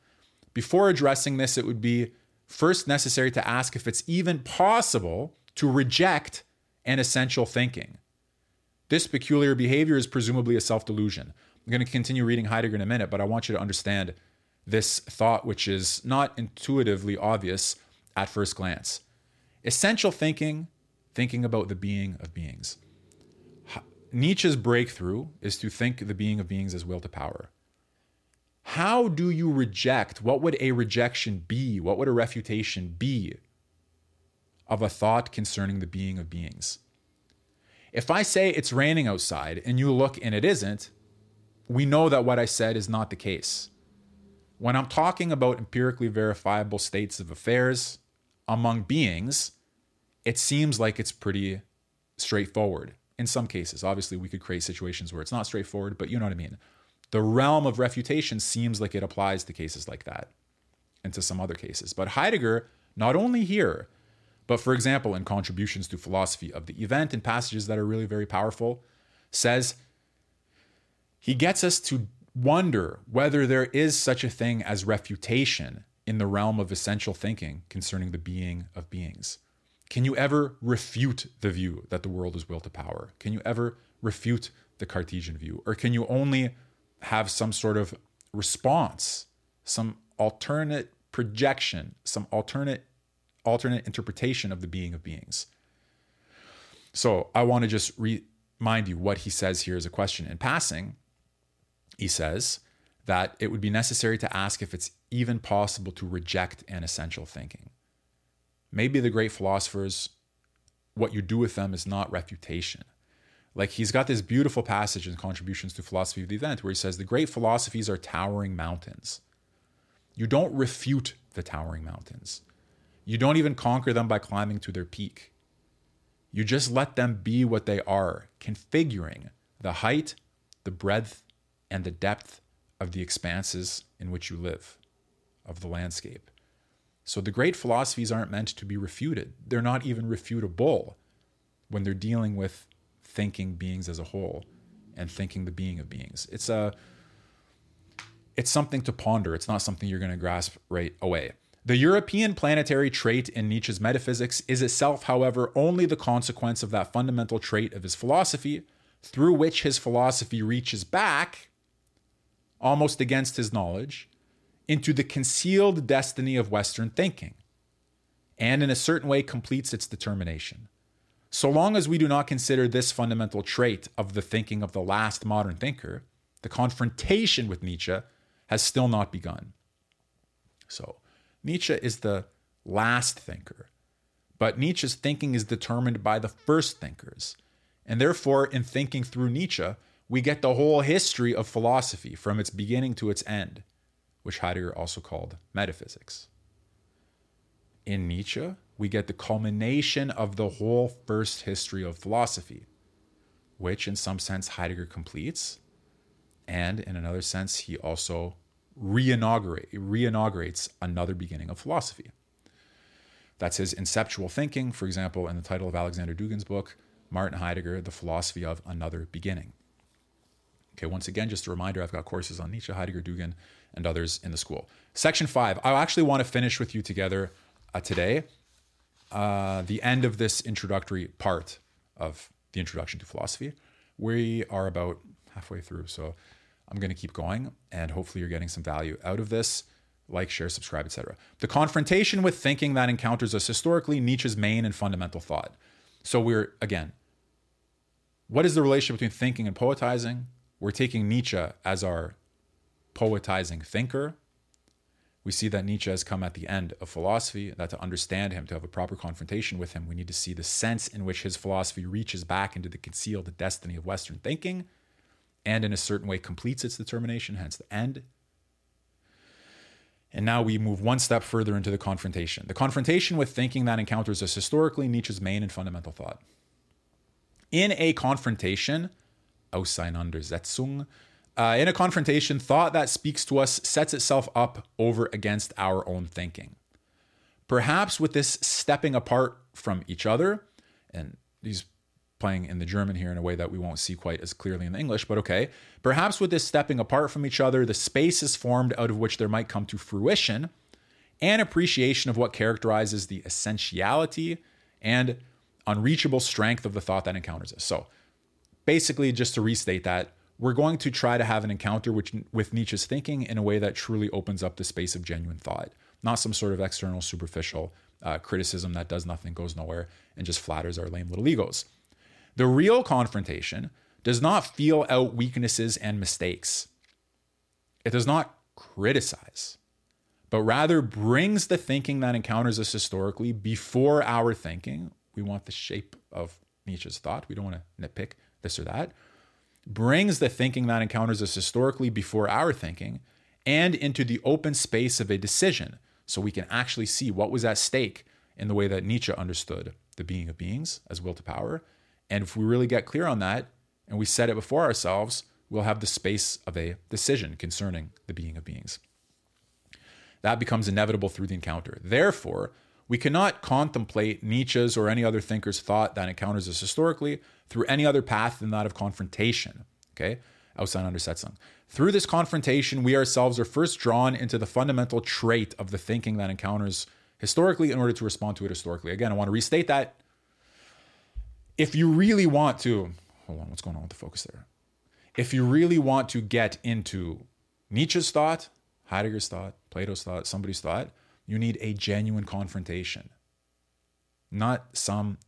Before addressing this, it would be first necessary to ask if it's even possible to reject an essential thinking. This peculiar behavior is presumably a self delusion. I'm going to continue reading Heidegger in a minute, but I want you to understand this thought, which is not intuitively obvious at first glance. Essential thinking, thinking about the being of beings. Nietzsche's breakthrough is to think the being of beings as will to power. How do you reject? What would a rejection be? What would a refutation be of a thought concerning the being of beings? If I say it's raining outside and you look and it isn't, we know that what I said is not the case. When I'm talking about empirically verifiable states of affairs among beings, it seems like it's pretty straightforward in some cases. Obviously, we could create situations where it's not straightforward, but you know what I mean. The realm of refutation seems like it applies to cases like that and to some other cases. But Heidegger, not only here, but for example, in contributions to philosophy of the event and passages that are really very powerful, says he gets us to wonder whether there is such a thing as refutation in the realm of essential thinking concerning the being of beings? Can you ever refute the view that the world is will to power? Can you ever refute the Cartesian view? Or can you only have some sort of response, some alternate projection, some alternate alternate interpretation of the being of beings? So I want to just remind you what he says here as a question. In passing, he says that it would be necessary to ask if it's even possible to reject an essential thinking. Maybe the great philosophers, what you do with them is not refutation. Like he's got this beautiful passage in Contributions to Philosophy of the Event where he says, The great philosophies are towering mountains. You don't refute the towering mountains. You don't even conquer them by climbing to their peak. You just let them be what they are, configuring the height, the breadth, and the depth of the expanses in which you live, of the landscape. So the great philosophies aren't meant to be refuted. They're not even refutable when they're dealing with thinking beings as a whole and thinking the being of beings. It's a it's something to ponder. It's not something you're going to grasp right away. The European planetary trait in Nietzsche's metaphysics is itself, however, only the consequence of that fundamental trait of his philosophy, through which his philosophy reaches back, almost against his knowledge, into the concealed destiny of Western thinking, and in a certain way completes its determination. So long as we do not consider this fundamental trait of the thinking of the last modern thinker, the confrontation with Nietzsche has still not begun. So, Nietzsche is the last thinker, but Nietzsche's thinking is determined by the first thinkers. And therefore, in thinking through Nietzsche, we get the whole history of philosophy from its beginning to its end, which Heidegger also called metaphysics. In Nietzsche, we get the culmination of the whole first history of philosophy, which in some sense Heidegger completes, and in another sense, he also reinaugurate, reinaugurates another beginning of philosophy. That's his inceptual thinking, for example, in the title of Alexander Dugin's book, Martin Heidegger, The Philosophy of Another Beginning. Okay, once again, just a reminder I've got courses on Nietzsche, Heidegger, Dugin, and others in the school. Section five, I actually want to finish with you together uh, today uh, the end of this introductory part of the introduction to philosophy. We are about halfway through, so I'm going to keep going, and hopefully you're getting some value out of this. Like, share, subscribe, etc. The confrontation with thinking that encounters us historically, Nietzsche's main and fundamental thought. So we're again, what is the relationship between thinking and poetizing? We're taking Nietzsche as our poetizing thinker. We see that Nietzsche has come at the end of philosophy, that to understand him, to have a proper confrontation with him, we need to see the sense in which his philosophy reaches back into the concealed destiny of Western thinking and in a certain way completes its determination, hence the end. And now we move one step further into the confrontation. The confrontation with thinking that encounters us historically, Nietzsche's main and fundamental thought. In a confrontation, Auseinandersetzung, uh, in a confrontation, thought that speaks to us sets itself up over against our own thinking. Perhaps with this stepping apart from each other, and he's playing in the German here in a way that we won't see quite as clearly in the English, but okay. Perhaps with this stepping apart from each other, the space is formed out of which there might come to fruition an appreciation of what characterizes the essentiality and unreachable strength of the thought that encounters us. So, basically, just to restate that, we're going to try to have an encounter which, with Nietzsche's thinking in a way that truly opens up the space of genuine thought, not some sort of external, superficial uh, criticism that does nothing, goes nowhere, and just flatters our lame little egos. The real confrontation does not feel out weaknesses and mistakes. It does not criticize, but rather brings the thinking that encounters us historically before our thinking. We want the shape of Nietzsche's thought. We don't want to nitpick this or that. Brings the thinking that encounters us historically before our thinking and into the open space of a decision so we can actually see what was at stake in the way that Nietzsche understood the being of beings as will to power and if we really get clear on that and we set it before ourselves, we'll have the space of a decision concerning the being of beings. That becomes inevitable through the encounter. Therefore, we cannot contemplate Nietzsche's or any other thinker's thought that encounters us historically through any other path than that of confrontation. Okay? Auseinandersetzung. Through this confrontation, we ourselves are first drawn into the fundamental trait of the thinking that encounters historically in order to respond to it historically. Again, I want to restate that. If you really want to, hold on, what's going on with the focus there? If you really want to get into Nietzsche's thought, Heidegger's thought, Plato's thought, somebody's thought, you need a genuine confrontation, not some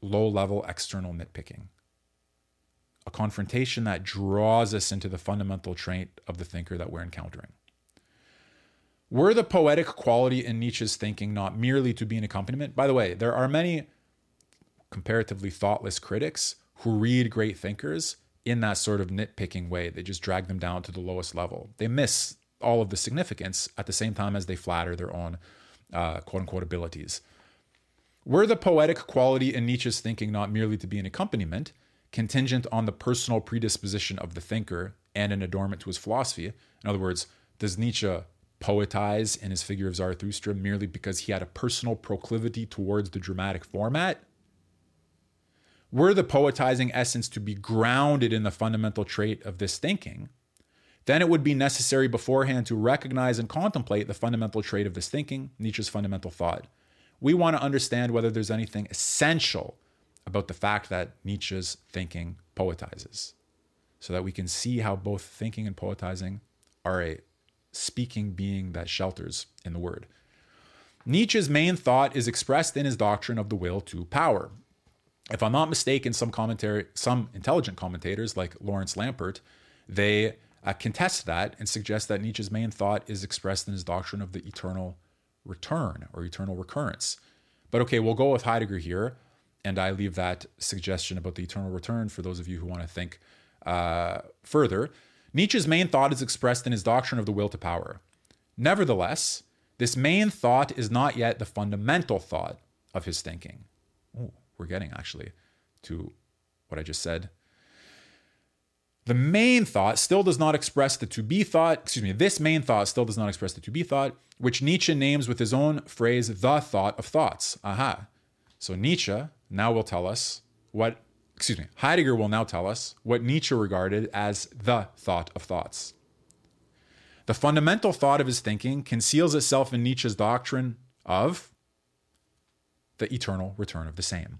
low level external nitpicking. A confrontation that draws us into the fundamental trait of the thinker that we're encountering. Were the poetic quality in Nietzsche's thinking not merely to be an accompaniment? By the way, there are many comparatively thoughtless critics who read great thinkers in that sort of nitpicking way. They just drag them down to the lowest level. They miss all of the significance at the same time as they flatter their own uh, quote unquote abilities. Were the poetic quality in Nietzsche's thinking not merely to be an accompaniment, contingent on the personal predisposition of the thinker and an adornment to his philosophy? In other words, does Nietzsche poetize in his figure of Zarathustra merely because he had a personal proclivity towards the dramatic format? Were the poetizing essence to be grounded in the fundamental trait of this thinking, then it would be necessary beforehand to recognize and contemplate the fundamental trait of this thinking, Nietzsche's fundamental thought. We want to understand whether there's anything essential about the fact that Nietzsche's thinking poetizes, so that we can see how both thinking and poetizing are a speaking being that shelters in the word. Nietzsche's main thought is expressed in his doctrine of the will to power. If I'm not mistaken, some commentary, some intelligent commentators like Lawrence Lampert, they uh, contest that and suggest that Nietzsche's main thought is expressed in his doctrine of the eternal return or eternal recurrence. But okay, we'll go with Heidegger here, and I leave that suggestion about the eternal return for those of you who want to think uh, further. Nietzsche's main thought is expressed in his doctrine of the will to power. Nevertheless, this main thought is not yet the fundamental thought of his thinking. Ooh, we're getting actually to what I just said the main thought still does not express the to be thought, excuse me, this main thought still does not express the to be thought, which Nietzsche names with his own phrase, the thought of thoughts. Aha. So Nietzsche now will tell us what, excuse me, Heidegger will now tell us what Nietzsche regarded as the thought of thoughts. The fundamental thought of his thinking conceals itself in Nietzsche's doctrine of the eternal return of the same.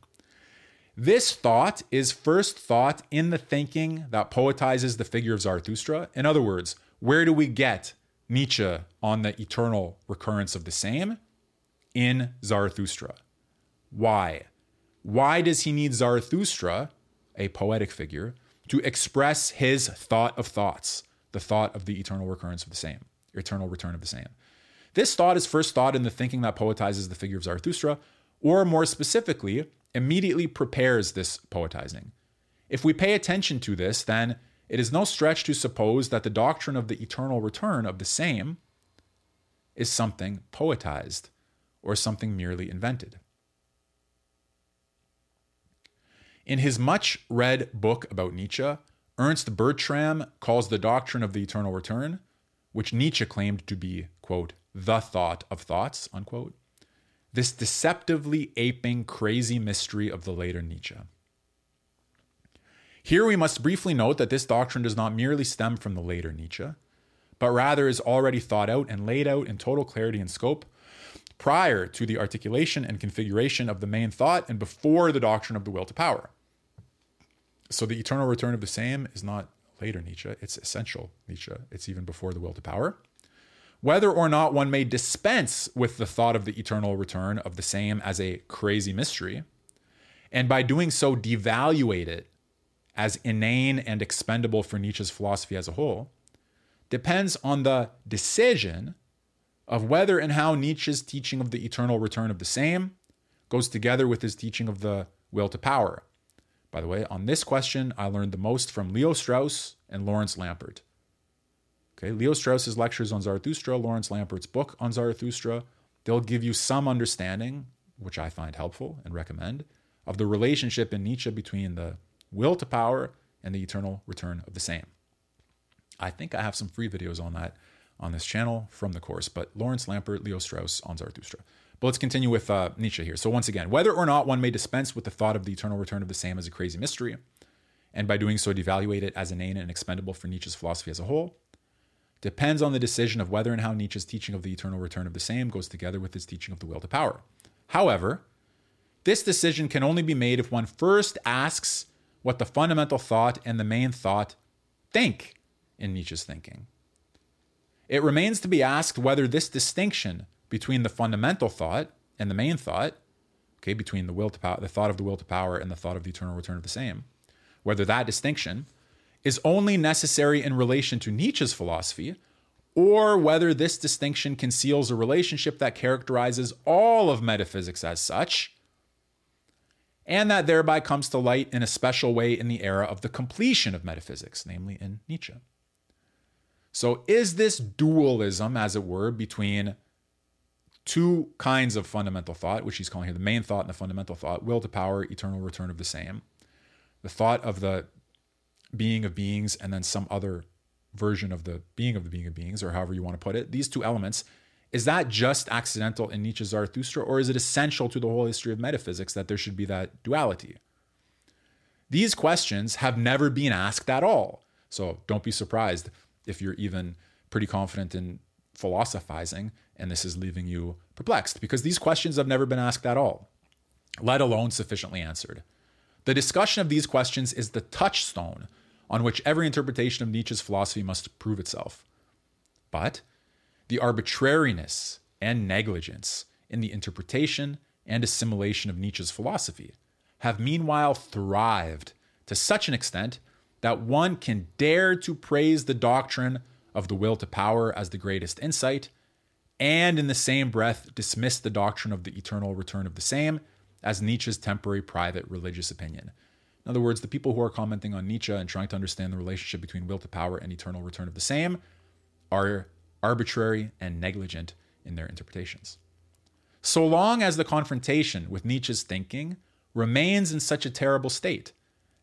This thought is first thought in the thinking that poetizes the figure of Zarathustra. In other words, where do we get Nietzsche on the eternal recurrence of the same? In Zarathustra. Why? Why does he need Zarathustra, a poetic figure, to express his thought of thoughts, the thought of the eternal recurrence of the same, eternal return of the same? This thought is first thought in the thinking that poetizes the figure of Zarathustra, or more specifically, immediately prepares this poetizing. If we pay attention to this, then it is no stretch to suppose that the doctrine of the eternal return of the same is something poetized or something merely invented. In his much read book about Nietzsche, Ernst Bertram calls the doctrine of the eternal return, which Nietzsche claimed to be, quote, the thought of thoughts, unquote, this deceptively aping crazy mystery of the later Nietzsche. Here we must briefly note that this doctrine does not merely stem from the later Nietzsche, but rather is already thought out and laid out in total clarity and scope prior to the articulation and configuration of the main thought and before the doctrine of the will to power. So the eternal return of the same is not later Nietzsche, it's essential Nietzsche. It's even before the will to power whether or not one may dispense with the thought of the eternal return of the same as a crazy mystery, and by doing so devaluate it as inane and expendable for Nietzsche's philosophy as a whole, depends on the decision of whether and how Nietzsche's teaching of the eternal return of the same goes together with his teaching of the will to power. By the way, on this question, I learned the most from Leo Strauss and Lawrence Lampert. Okay, Leo Strauss's lectures on Zarathustra, Lawrence Lampert's book on Zarathustra, they'll give you some understanding, which I find helpful and recommend, of the relationship in Nietzsche between the will to power and the eternal return of the same. I think I have some free videos on that on this channel from the course, but Lawrence Lampert, Leo Strauss on Zarathustra. But let's continue with uh, Nietzsche here. So, once again, whether or not one may dispense with the thought of the eternal return of the same as a crazy mystery, and by doing so devaluate it as inane and expendable for Nietzsche's philosophy as a whole, depends on the decision of whether and how Nietzsche's teaching of the eternal return of the same goes together with his teaching of the will to power. However, this decision can only be made if one first asks what the fundamental thought and the main thought think in Nietzsche's thinking. It remains to be asked whether this distinction between the fundamental thought and the main thought, okay, between the will to power, the thought of the will to power and the thought of the eternal return of the same, whether that distinction is only necessary in relation to Nietzsche's philosophy, or whether this distinction conceals a relationship that characterizes all of metaphysics as such, and that thereby comes to light in a special way in the era of the completion of metaphysics, namely in Nietzsche. So, is this dualism, as it were, between two kinds of fundamental thought, which he's calling here the main thought and the fundamental thought, will to power, eternal return of the same, the thought of the being of beings, and then some other version of the being of the being of beings, or however you want to put it, these two elements, is that just accidental in Nietzsche's Zarathustra, or is it essential to the whole history of metaphysics that there should be that duality? These questions have never been asked at all. So don't be surprised if you're even pretty confident in philosophizing and this is leaving you perplexed because these questions have never been asked at all, let alone sufficiently answered. The discussion of these questions is the touchstone on which every interpretation of Nietzsche's philosophy must prove itself. But the arbitrariness and negligence in the interpretation and assimilation of Nietzsche's philosophy have meanwhile thrived to such an extent that one can dare to praise the doctrine of the will to power as the greatest insight, and in the same breath dismiss the doctrine of the eternal return of the same as Nietzsche's temporary private religious opinion. In other words, the people who are commenting on Nietzsche and trying to understand the relationship between will to power and eternal return of the same are arbitrary and negligent in their interpretations. So long as the confrontation with Nietzsche's thinking remains in such a terrible state,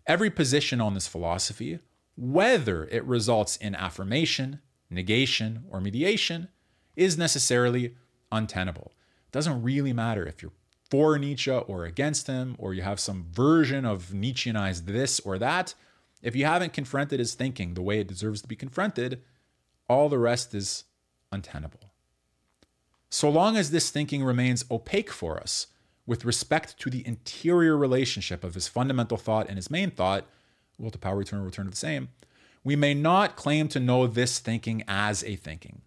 every position on this philosophy, whether it results in affirmation, negation, or mediation, is necessarily untenable. It doesn't really matter if you're for Nietzsche or against him, or you have some version of Nietzscheanized this or that. If you haven't confronted his thinking the way it deserves to be confronted, all the rest is untenable. So long as this thinking remains opaque for us with respect to the interior relationship of his fundamental thought and his main thought, will to power, eternal return of the same, we may not claim to know this thinking as a thinking.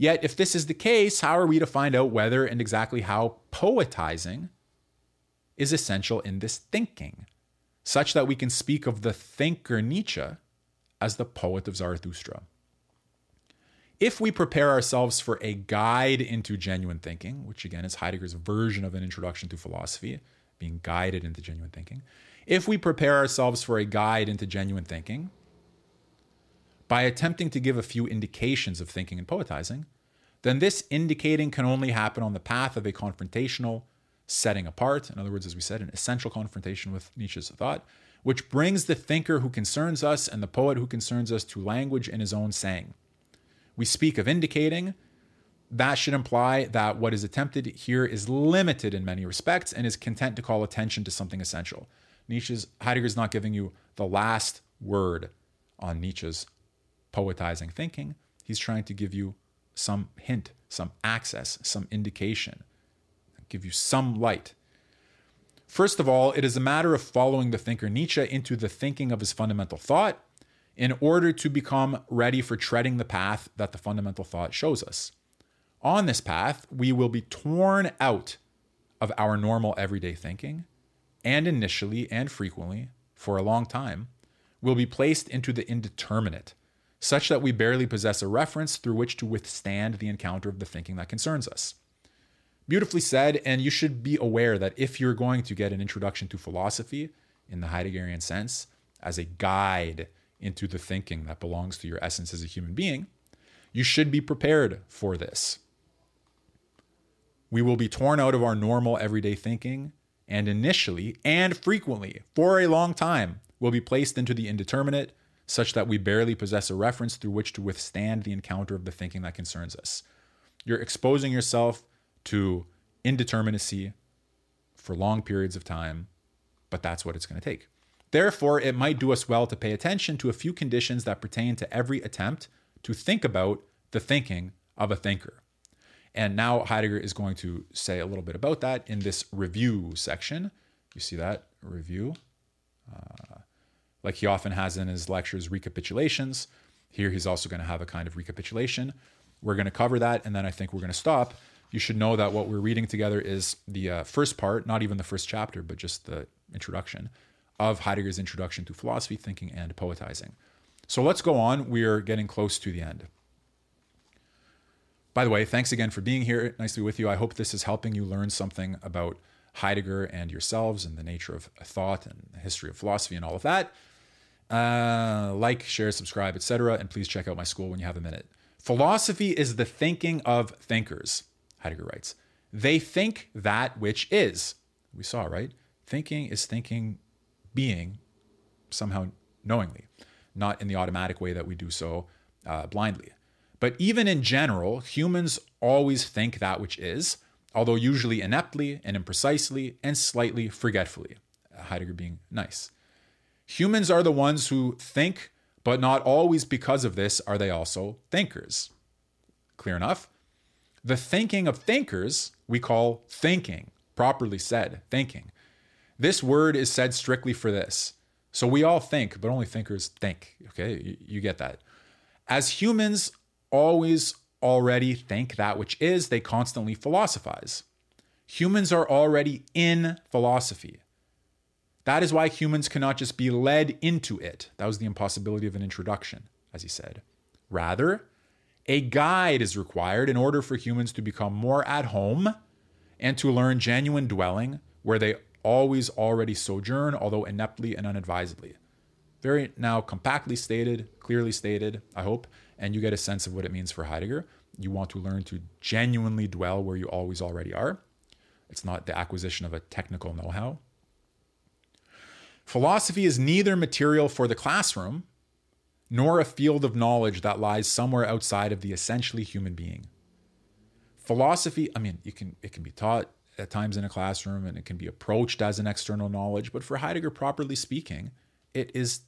Yet, if this is the case, how are we to find out whether and exactly how poetizing is essential in this thinking, such that we can speak of the thinker Nietzsche as the poet of Zarathustra? if we prepare ourselves for a guide into genuine thinking, which again is Heidegger's version of an introduction to philosophy, being guided into genuine thinking, if we prepare ourselves for a guide into genuine thinking by attempting to give a few indications of thinking and poetizing, then this indicating can only happen on the path of a confrontational setting apart. In other words, as we said, an essential confrontation with Nietzsche's thought, which brings the thinker who concerns us and the poet who concerns us to language in his own saying we speak of indicating, that should imply that what is attempted here is limited in many respects and is content to call attention to something essential. Nietzsche's Heidegger is not giving you the last word on Nietzsche's poetizing thinking. He's trying to give you some hint, some access, some indication, give you some light. First of all, it is a matter of following the thinker Nietzsche into the thinking of his fundamental thought in order to become ready for treading the path that the fundamental thought shows us. On this path, we will be torn out of our normal everyday thinking, and initially and frequently, for a long time, will be placed into the indeterminate, such that we barely possess a reference through which to withstand the encounter of the thinking that concerns us. Beautifully said, and you should be aware that if you're going to get an introduction to philosophy in the Heideggerian sense as a guide into the thinking that belongs to your essence as a human being, you should be prepared for this. We will be torn out of our normal everyday thinking, and initially and frequently, for a long time, will be placed into the indeterminate, such that we barely possess a reference through which to withstand the encounter of the thinking that concerns us. You're exposing yourself to indeterminacy for long periods of time, but that's what it's going to take. Therefore, it might do us well to pay attention to a few conditions that pertain to every attempt to think about the thinking of a thinker. And now Heidegger is going to say a little bit about that in this review section. You see that review? Uh, like he often has in his lectures, recapitulations. Here he's also going to have a kind of recapitulation. We're going to cover that, and then I think we're going to stop. You should know that what we're reading together is the uh, first part, not even the first chapter, but just the introduction of Heidegger's Introduction to Philosophy, Thinking, and Poetizing. So let's go on. We're getting close to the end. By the way, thanks again for being here. Nice to be with you. I hope this is helping you learn something about Heidegger and yourselves and the nature of thought and the history of philosophy and all of that. Uh, like, share, subscribe, etc. And please check out my school when you have a minute. Philosophy is the thinking of thinkers, Heidegger writes. They think that which is. We saw, right? Thinking is thinking being somehow knowingly, not in the automatic way that we do so uh, blindly. But even in general, humans always think that which is, although usually ineptly and imprecisely and slightly forgetfully. Heidegger being nice. Humans are the ones who think, but not always because of this are they also thinkers. Clear enough? The thinking of thinkers we call thinking, properly said, thinking. This word is said strictly for this. So we all think, but only thinkers think. Okay, you, you get that. As humans always already think that which is, they constantly philosophize. Humans are already in philosophy. That is why humans cannot just be led into it. That was the impossibility of an introduction, as he said. Rather, a guide is required in order for humans to become more at home and to learn genuine dwelling where they always already sojourn, although ineptly and unadvisedly. Very now compactly stated, clearly stated, I hope, and you get a sense of what it means for Heidegger. You want to learn to genuinely dwell where you always already are. It's not the acquisition of a technical know how. Philosophy is neither material for the classroom nor a field of knowledge that lies somewhere outside of the essentially human being. Philosophy, I mean, you can it can be taught at times in a classroom and it can be approached as an external knowledge, but for Heidegger properly speaking, it is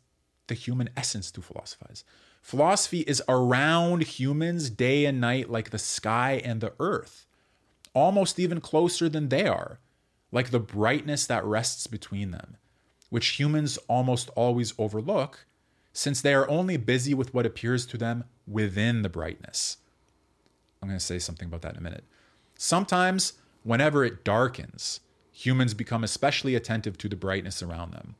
the human essence to philosophize. Philosophy is around humans day and night like the sky and the earth, almost even closer than they are, like the brightness that rests between them which humans almost always overlook, since they are only busy with what appears to them within the brightness. I'm going to say something about that in a minute. Sometimes, whenever it darkens, humans become especially attentive to the brightness around them.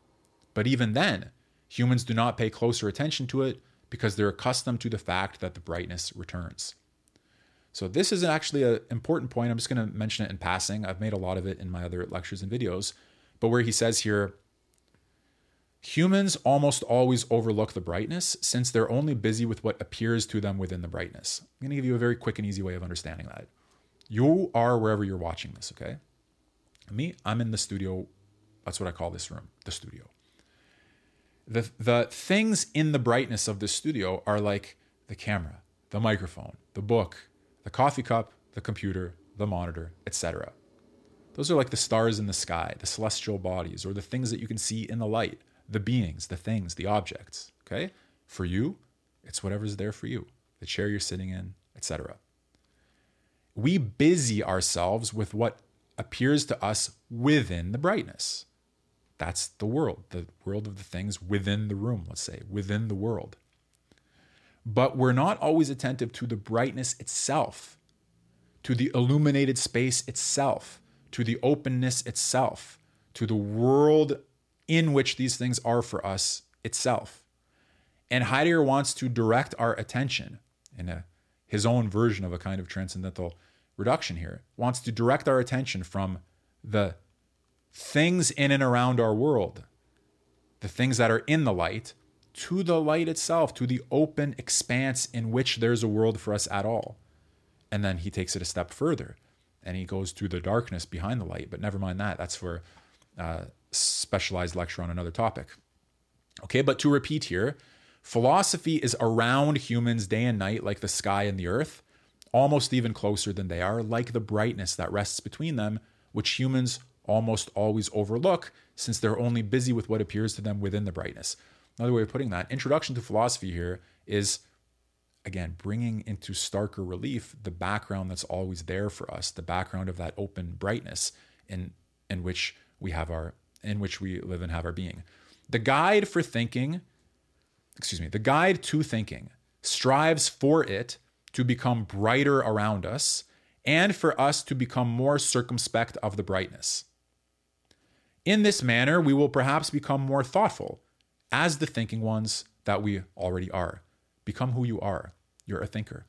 But even then, humans do not pay closer attention to it because they're accustomed to the fact that the brightness returns. So, this is actually an important point. I'm just going to mention it in passing. I've made a lot of it in my other lectures and videos. But where he says here, Humans almost always overlook the brightness since they're only busy with what appears to them within the brightness. I'm going to give you a very quick and easy way of understanding that. You are wherever you're watching this, okay? Me, I'm in the studio. That's what I call this room, the studio. The, the things in the brightness of this studio are like the camera, the microphone, the book, the coffee cup, the computer, the monitor, etc. Those are like the stars in the sky, the celestial bodies, or the things that you can see in the light the beings, the things, the objects. Okay? For you, it's whatever's there for you, the chair you're sitting in, etc. We busy ourselves with what appears to us within the brightness. That's the world, the world of the things within the room, let's say, within the world. But we're not always attentive to the brightness itself, to the illuminated space itself, to the openness itself, to the world in which these things are for us itself. And Heidegger wants to direct our attention in a, his own version of a kind of transcendental reduction here, wants to direct our attention from the things in and around our world, the things that are in the light, to the light itself, to the open expanse in which there's a world for us at all. And then he takes it a step further and he goes through the darkness behind the light. But never mind that. That's for uh, specialized lecture on another topic. Okay, but to repeat here, philosophy is around humans day and night like the sky and the earth, almost even closer than they are, like the brightness that rests between them, which humans almost always overlook since they're only busy with what appears to them within the brightness. Another way of putting that, introduction to philosophy here is again bringing into starker relief the background that's always there for us, the background of that open brightness in in which we have our in which we live and have our being. The guide for thinking, excuse me, the guide to thinking strives for it to become brighter around us and for us to become more circumspect of the brightness. In this manner, we will perhaps become more thoughtful as the thinking ones that we already are. Become who you are. You're a thinker.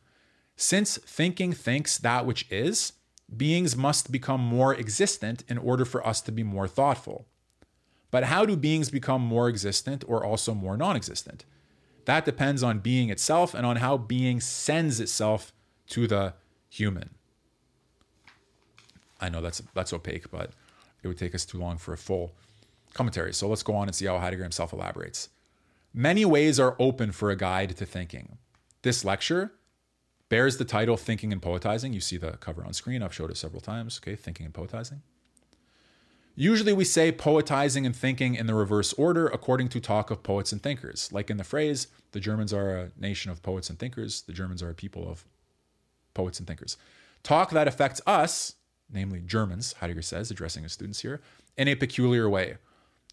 Since thinking thinks that which is, beings must become more existent in order for us to be more thoughtful. But how do beings become more existent or also more non existent? That depends on being itself and on how being sends itself to the human. I know that's that's opaque, but it would take us too long for a full commentary. So let's go on and see how Heidegger himself elaborates. Many ways are open for a guide to thinking. This lecture bears the title Thinking and Poetizing. You see the cover on screen. I've showed it several times. Okay, Thinking and Poetizing. Usually we say poetizing and thinking in the reverse order according to talk of poets and thinkers. Like in the phrase, the Germans are a nation of poets and thinkers, the Germans are a people of poets and thinkers. Talk that affects us, namely Germans, Heidegger says, addressing his students here, in a peculiar way.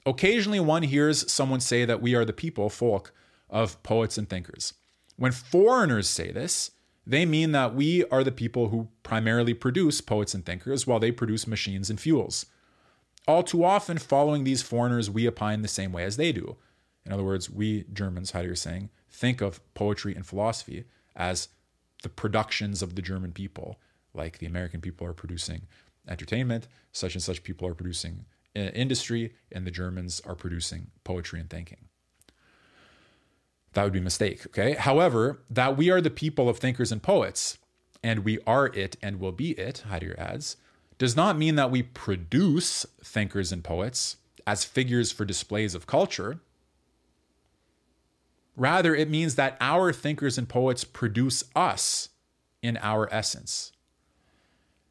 Occasionally one hears someone say that we are the people, folk, of poets and thinkers. When foreigners say this, they mean that we are the people who primarily produce poets and thinkers while they produce machines and fuels. All too often, following these foreigners, we opine the same way as they do. In other words, we Germans, Heidegger is saying, think of poetry and philosophy as the productions of the German people, like the American people are producing entertainment, such and such people are producing uh, industry, and the Germans are producing poetry and thinking. That would be a mistake, okay? However, that we are the people of thinkers and poets, and we are it and will be it, Heidegger adds, does not mean that we produce thinkers and poets as figures for displays of culture. Rather, it means that our thinkers and poets produce us in our essence.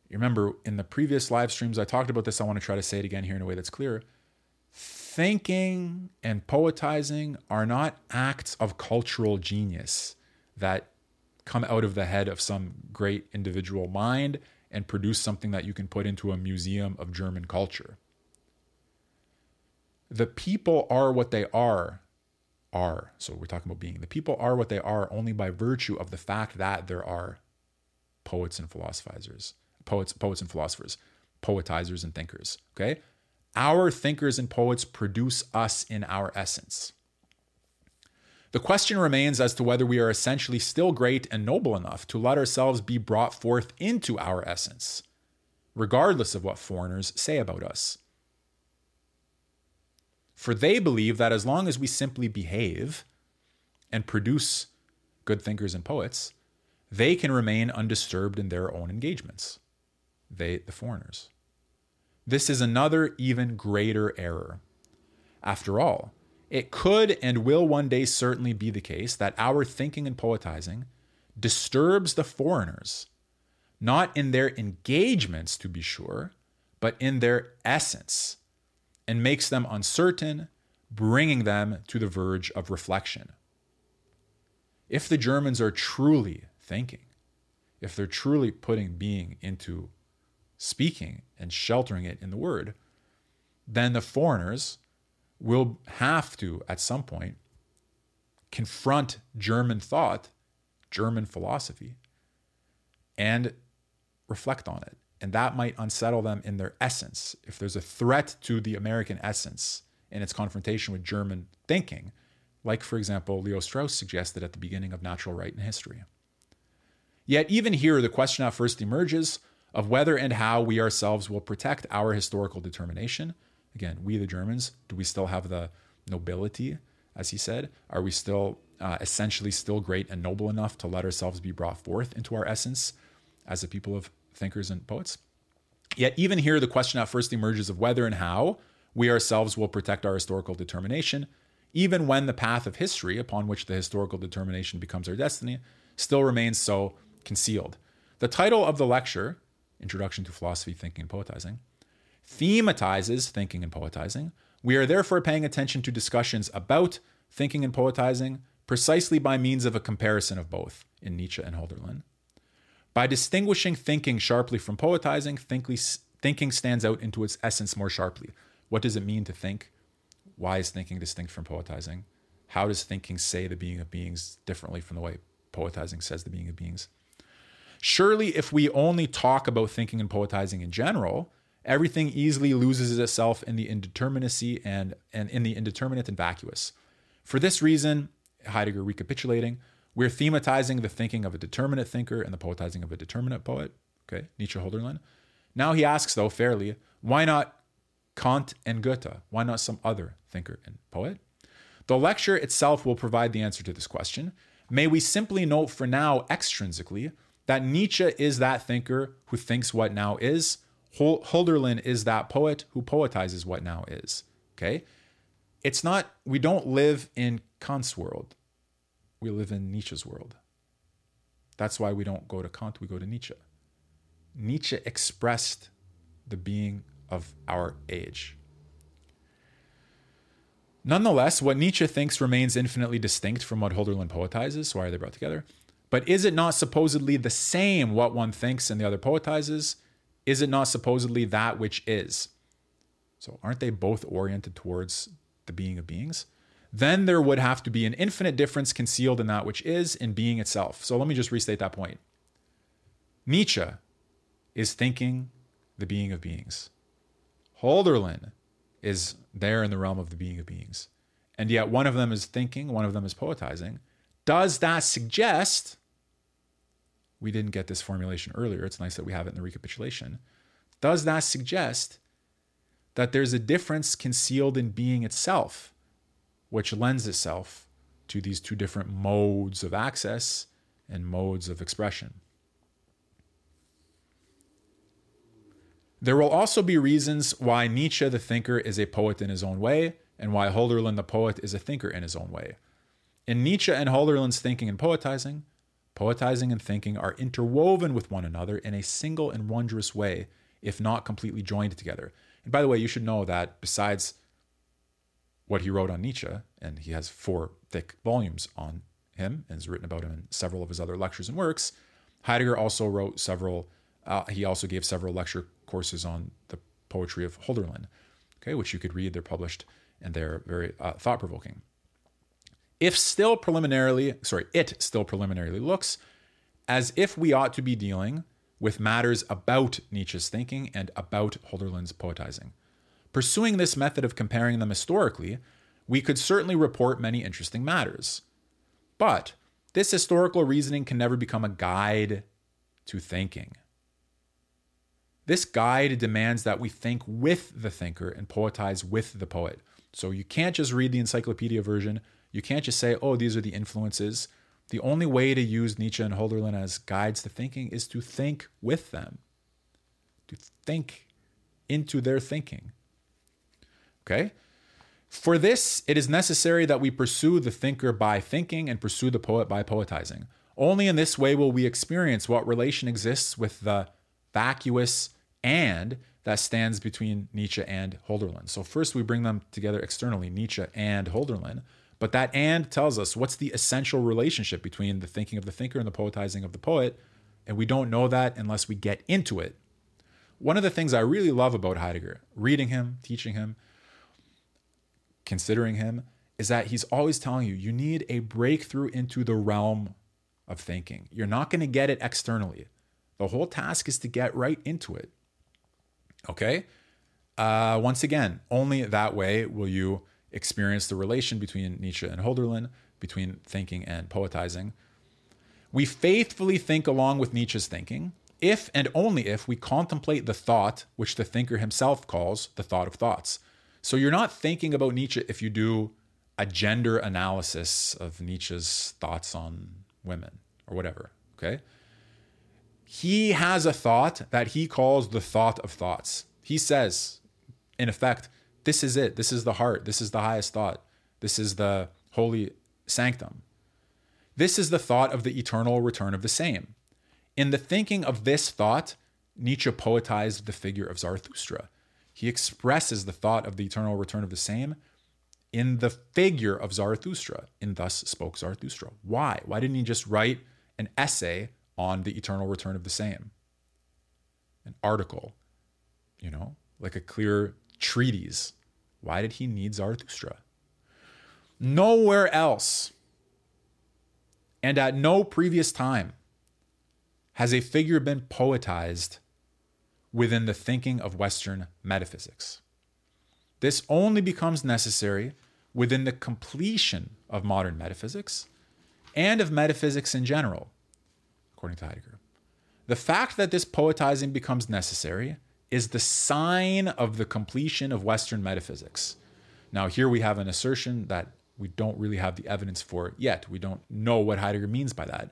You remember in the previous live streams, I talked about this. I want to try to say it again here in a way that's clear. Thinking and poetizing are not acts of cultural genius that come out of the head of some great individual mind and produce something that you can put into a museum of German culture. The people are what they are, are. So we're talking about being. The people are what they are only by virtue of the fact that there are poets and philosophizers, poets, poets and philosophers, poetizers and thinkers. Okay? Our thinkers and poets produce us in our essence. The question remains as to whether we are essentially still great and noble enough to let ourselves be brought forth into our essence, regardless of what foreigners say about us. For they believe that as long as we simply behave and produce good thinkers and poets, they can remain undisturbed in their own engagements. They, the foreigners. This is another even greater error. After all, it could and will one day certainly be the case that our thinking and poetizing disturbs the foreigners, not in their engagements, to be sure, but in their essence, and makes them uncertain, bringing them to the verge of reflection. If the Germans are truly thinking, if they're truly putting being into speaking and sheltering it in the word, then the foreigners will have to, at some point, confront German thought, German philosophy, and reflect on it. And that might unsettle them in their essence. If there's a threat to the American essence in its confrontation with German thinking, like, for example, Leo Strauss suggested at the beginning of Natural Right and History. Yet, even here, the question at first emerges of whether and how we ourselves will protect our historical determination again, we the Germans, do we still have the nobility, as he said? Are we still uh, essentially still great and noble enough to let ourselves be brought forth into our essence as a people of thinkers and poets? Yet, even here, the question at first emerges of whether and how we ourselves will protect our historical determination, even when the path of history upon which the historical determination becomes our destiny still remains so concealed. The title of the lecture, Introduction to Philosophy, Thinking, and Poetizing, thematizes thinking and poetizing We are therefore paying attention to discussions about thinking and poetizing precisely by means of a comparison of both in Nietzsche and Hölderlin. By distinguishing thinking sharply from poetizing, thinking stands out into its essence more sharply. What does it mean to think? Why is thinking distinct from poetizing? How does thinking say the being of beings differently from the way poetizing says the being of beings? Surely, if we only talk about thinking and poetizing in general, everything easily loses itself in the indeterminacy and, and in the indeterminate and vacuous. For this reason, Heidegger recapitulating, we're thematizing the thinking of a determinate thinker and the poetizing of a determinate poet. Okay, Nietzsche Hölderlin. Now he asks, though, fairly, why not Kant and Goethe? Why not some other thinker and poet? The lecture itself will provide the answer to this question. May we simply note for now, extrinsically, that Nietzsche is that thinker who thinks what now is. Hölderlin is that poet who poetizes what now is. Okay? It's not, we don't live in Kant's world. We live in Nietzsche's world. That's why we don't go to Kant, we go to Nietzsche. Nietzsche expressed the being of our age. Nonetheless, what Nietzsche thinks remains infinitely distinct from what Hölderlin poetizes. So why are they brought together? But is it not supposedly the same what one thinks and the other poetizes? Is it not supposedly that which is? So aren't they both oriented towards the being of beings? then there would have to be an infinite difference concealed in that which is in being itself. So let me just restate that point. Nietzsche is thinking the being of beings. Hölderlin is there in the realm of the being of beings. And yet one of them is thinking, one of them is poetizing. Does that suggest we didn't get this formulation earlier? It's nice that we have it in the recapitulation. Does that suggest that there's a difference concealed in being itself? which lends itself to these two different modes of access and modes of expression. There will also be reasons why Nietzsche the thinker is a poet in his own way, and why Hölderlin the poet is a thinker in his own way. In Nietzsche and Hölderlin's thinking and poetizing, poetizing and thinking are interwoven with one another in a single and wondrous way, if not completely joined together. And by the way, you should know that besides what he wrote on Nietzsche, and he has four thick volumes on him and has written about him in several of his other lectures and works. Heidegger also wrote several, uh, he also gave several lecture courses on the poetry of Hölderlin, okay, which you could read. They're published and they're very uh, thought provoking. If still preliminarily, sorry, it still preliminarily looks as if we ought to be dealing with matters about Nietzsche's thinking and about Hölderlin's poetizing. Pursuing this method of comparing them historically, we could certainly report many interesting matters. But this historical reasoning can never become a guide to thinking. This guide demands that we think with the thinker and poetize with the poet. So you can't just read the encyclopedia version. You can't just say, oh, these are the influences. The only way to use Nietzsche and Hölderlin as guides to thinking is to think with them, to think into their thinking. Okay? For this, it is necessary that we pursue the thinker by thinking and pursue the poet by poetizing. Only in this way will we experience what relation exists with the vacuous and that stands between Nietzsche and Hölderlin. So first we bring them together externally, Nietzsche and Hölderlin, but that and tells us what's the essential relationship between the thinking of the thinker and the poetizing of the poet, and we don't know that unless we get into it. One of the things I really love about Heidegger, reading him, teaching him, considering him is that he's always telling you you need a breakthrough into the realm of thinking. You're not going to get it externally. The whole task is to get right into it. Okay? Uh, once again, only that way will you experience the relation between Nietzsche and Hölderlin, between thinking and poetizing. We faithfully think along with Nietzsche's thinking if and only if we contemplate the thought which the thinker himself calls the thought of thoughts. So you're not thinking about Nietzsche if you do a gender analysis of Nietzsche's thoughts on women or whatever, okay? He has a thought that he calls the thought of thoughts. He says, in effect, this is it. This is the heart. This is the highest thought. This is the holy sanctum. This is the thought of the eternal return of the same. In the thinking of this thought, Nietzsche poetized the figure of Zarathustra he expresses the thought of the eternal return of the same in the figure of Zarathustra, in Thus Spoke Zarathustra. Why? Why didn't he just write an essay on the eternal return of the same? An article, you know, like a clear treatise. Why did he need Zarathustra? Nowhere else and at no previous time has a figure been poetized within the thinking of Western metaphysics. This only becomes necessary within the completion of modern metaphysics and of metaphysics in general, according to Heidegger. The fact that this poetizing becomes necessary is the sign of the completion of Western metaphysics. Now, here we have an assertion that we don't really have the evidence for yet. We don't know what Heidegger means by that.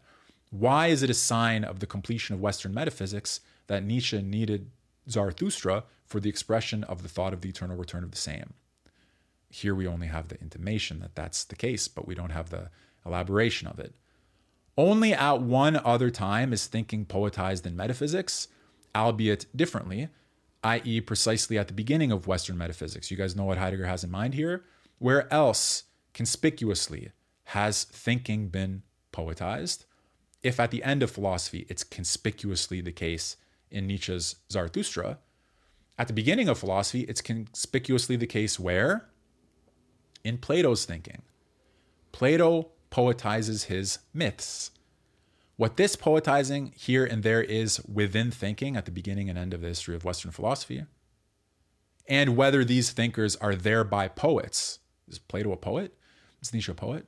Why is it a sign of the completion of Western metaphysics that Nietzsche needed Zarathustra for the expression of the thought of the eternal return of the same? Here we only have the intimation that that's the case, but we don't have the elaboration of it. Only at one other time is thinking poetized in metaphysics, albeit differently, i.e., precisely at the beginning of Western metaphysics. You guys know what Heidegger has in mind here? Where else conspicuously has thinking been poetized? If at the end of philosophy it's conspicuously the case in Nietzsche's Zarathustra, at the beginning of philosophy it's conspicuously the case where? In Plato's thinking. Plato poetizes his myths. What this poetizing here and there is within thinking at the beginning and end of the history of Western philosophy, and whether these thinkers are thereby poets. Is Plato a poet? Is Nietzsche a poet?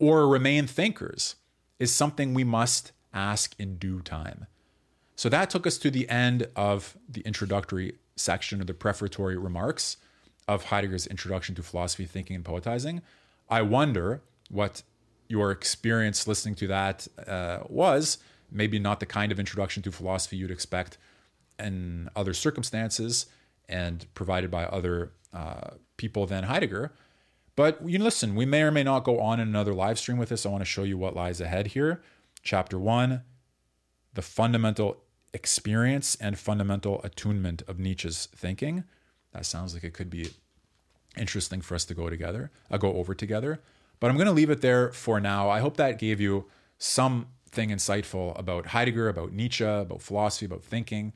Or remain thinkers is something we must ask in due time. So that took us to the end of the introductory section of the prefatory remarks of Heidegger's Introduction to Philosophy, Thinking, and Poetizing. I wonder what your experience listening to that uh, was. Maybe not the kind of introduction to philosophy you'd expect in other circumstances and provided by other uh, people than Heidegger. But you listen, we may or may not go on in another live stream with this. I want to show you what lies ahead here. Chapter one, the fundamental experience and fundamental attunement of Nietzsche's thinking. That sounds like it could be interesting for us to go together, uh, go over together. But I'm going to leave it there for now. I hope that gave you something insightful about Heidegger, about Nietzsche, about philosophy, about thinking,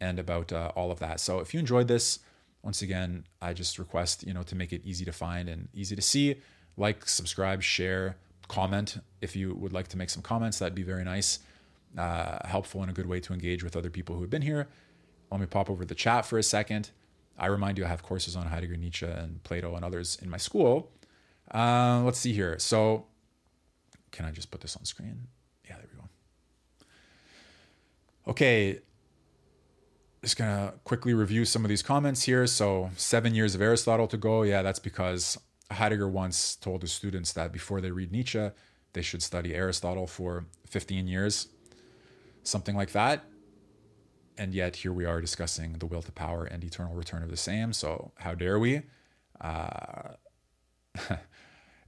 and about uh, all of that. So if you enjoyed this, once again, I just request, you know, to make it easy to find and easy to see. Like, subscribe, share, comment. If you would like to make some comments, that'd be very nice. Uh, helpful and a good way to engage with other people who have been here. Let me pop over the chat for a second. I remind you, I have courses on Heidegger, Nietzsche, and Plato and others in my school. Uh, let's see here. So, can I just put this on screen? Yeah, there we go. Okay, just gonna quickly review some of these comments here. So, seven years of Aristotle to go. Yeah, that's because Heidegger once told his students that before they read Nietzsche, they should study Aristotle for 15 years, something like that. And yet, here we are discussing the will to power and eternal return of the same. So, how dare we? Uh, (laughs)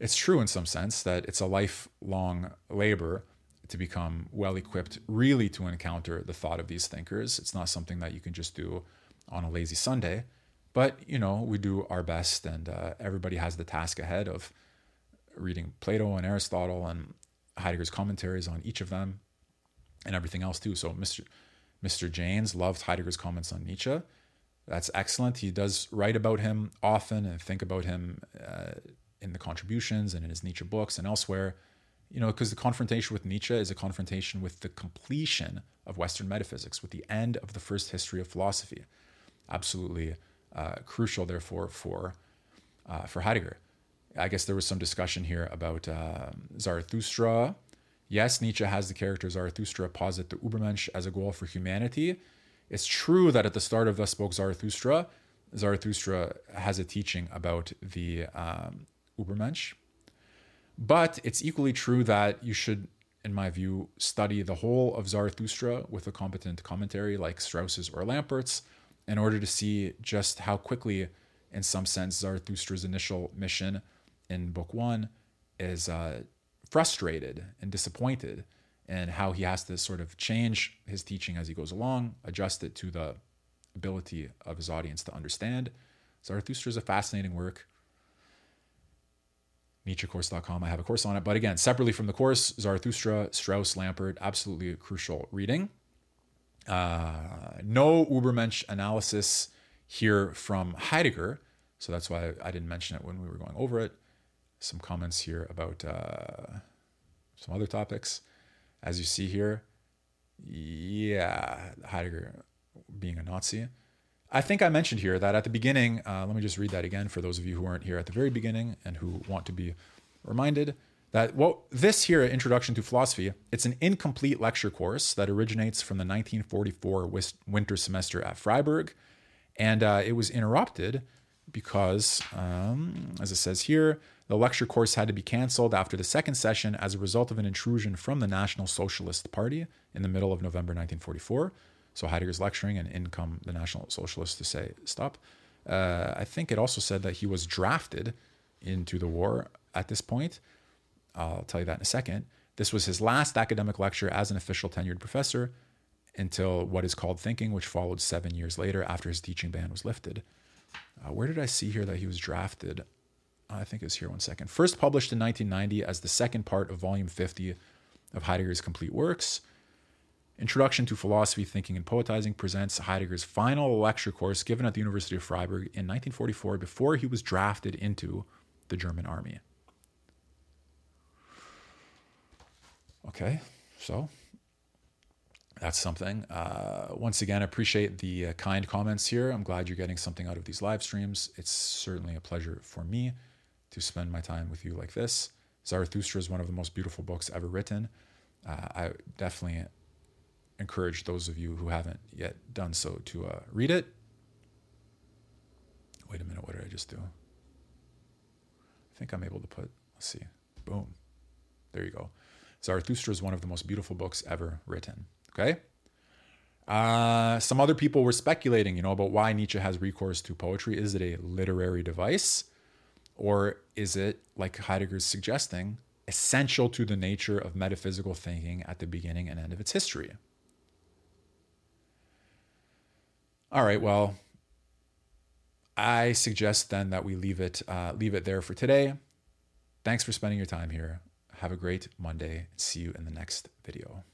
it's true in some sense that it's a lifelong labor to become well equipped really to encounter the thought of these thinkers. It's not something that you can just do on a lazy Sunday, but you know, we do our best, and uh, everybody has the task ahead of reading Plato and Aristotle and Heidegger's commentaries on each of them and everything else too. So Mr. Mr. Janes loved Heidegger's comments on Nietzsche. That's excellent. He does write about him often and think about him uh, in the contributions and in his Nietzsche books and elsewhere you know, because the confrontation with Nietzsche is a confrontation with the completion of Western metaphysics, with the end of the first history of philosophy. Absolutely uh, crucial, therefore, for uh, for Heidegger. I guess there was some discussion here about uh, Zarathustra. Yes, Nietzsche has the character Zarathustra posit the Übermensch as a goal for humanity. It's true that at the start of Thus Spoke Zarathustra, Zarathustra has a teaching about the um, Übermensch, but it's equally true that you should, in my view, study the whole of Zarathustra with a competent commentary like Strauss's or Lampert's in order to see just how quickly, in some sense, Zarathustra's initial mission in book one is uh, frustrated and disappointed, and how he has to sort of change his teaching as he goes along, adjust it to the ability of his audience to understand. Zarathustra is a fascinating work. NietzscheCourse.com. I have a course on it. But again, separately from the course, Zarathustra, Strauss, Lampert, absolutely a crucial reading. Uh, no Ubermensch analysis here from Heidegger. So that's why I didn't mention it when we were going over it. Some comments here about uh, some other topics. As you see here, yeah, Heidegger being a Nazi. I think I mentioned here that at the beginning, uh, let me just read that again for those of you who weren't here at the very beginning and who want to be reminded that what this here, Introduction to Philosophy, it's an incomplete lecture course that originates from the 1944 winter semester at Freiburg. And uh, it was interrupted because, um, as it says here, the lecture course had to be canceled after the second session as a result of an intrusion from the National Socialist Party in the middle of November 1944. So Heidegger's lecturing, and in come the National Socialists to say, stop. Uh, I think it also said that he was drafted into the war at this point. I'll tell you that in a second. This was his last academic lecture as an official tenured professor until what is called thinking, which followed seven years later after his teaching ban was lifted. Uh, where did I see here that he was drafted? I think it's here one second. First published in 1990 as the second part of volume 50 of Heidegger's complete works. Introduction to Philosophy, Thinking, and Poetizing presents Heidegger's final lecture course given at the University of Freiburg in 1944 before he was drafted into the German army. Okay, so that's something. Uh, once again, I appreciate the uh, kind comments here. I'm glad you're getting something out of these live streams. It's certainly a pleasure for me to spend my time with you like this. Zarathustra is one of the most beautiful books ever written. Uh, I definitely encourage those of you who haven't yet done so to uh, read it. Wait a minute, what did I just do? I think I'm able to put, let's see, boom. There you go. Zarathustra is one of the most beautiful books ever written. Okay. Uh, some other people were speculating, you know, about why Nietzsche has recourse to poetry. Is it a literary device? Or is it, like Heidegger's suggesting, essential to the nature of metaphysical thinking at the beginning and end of its history? All right, well, I suggest then that we leave it uh, leave it there for today. Thanks for spending your time here. Have a great Monday. See you in the next video.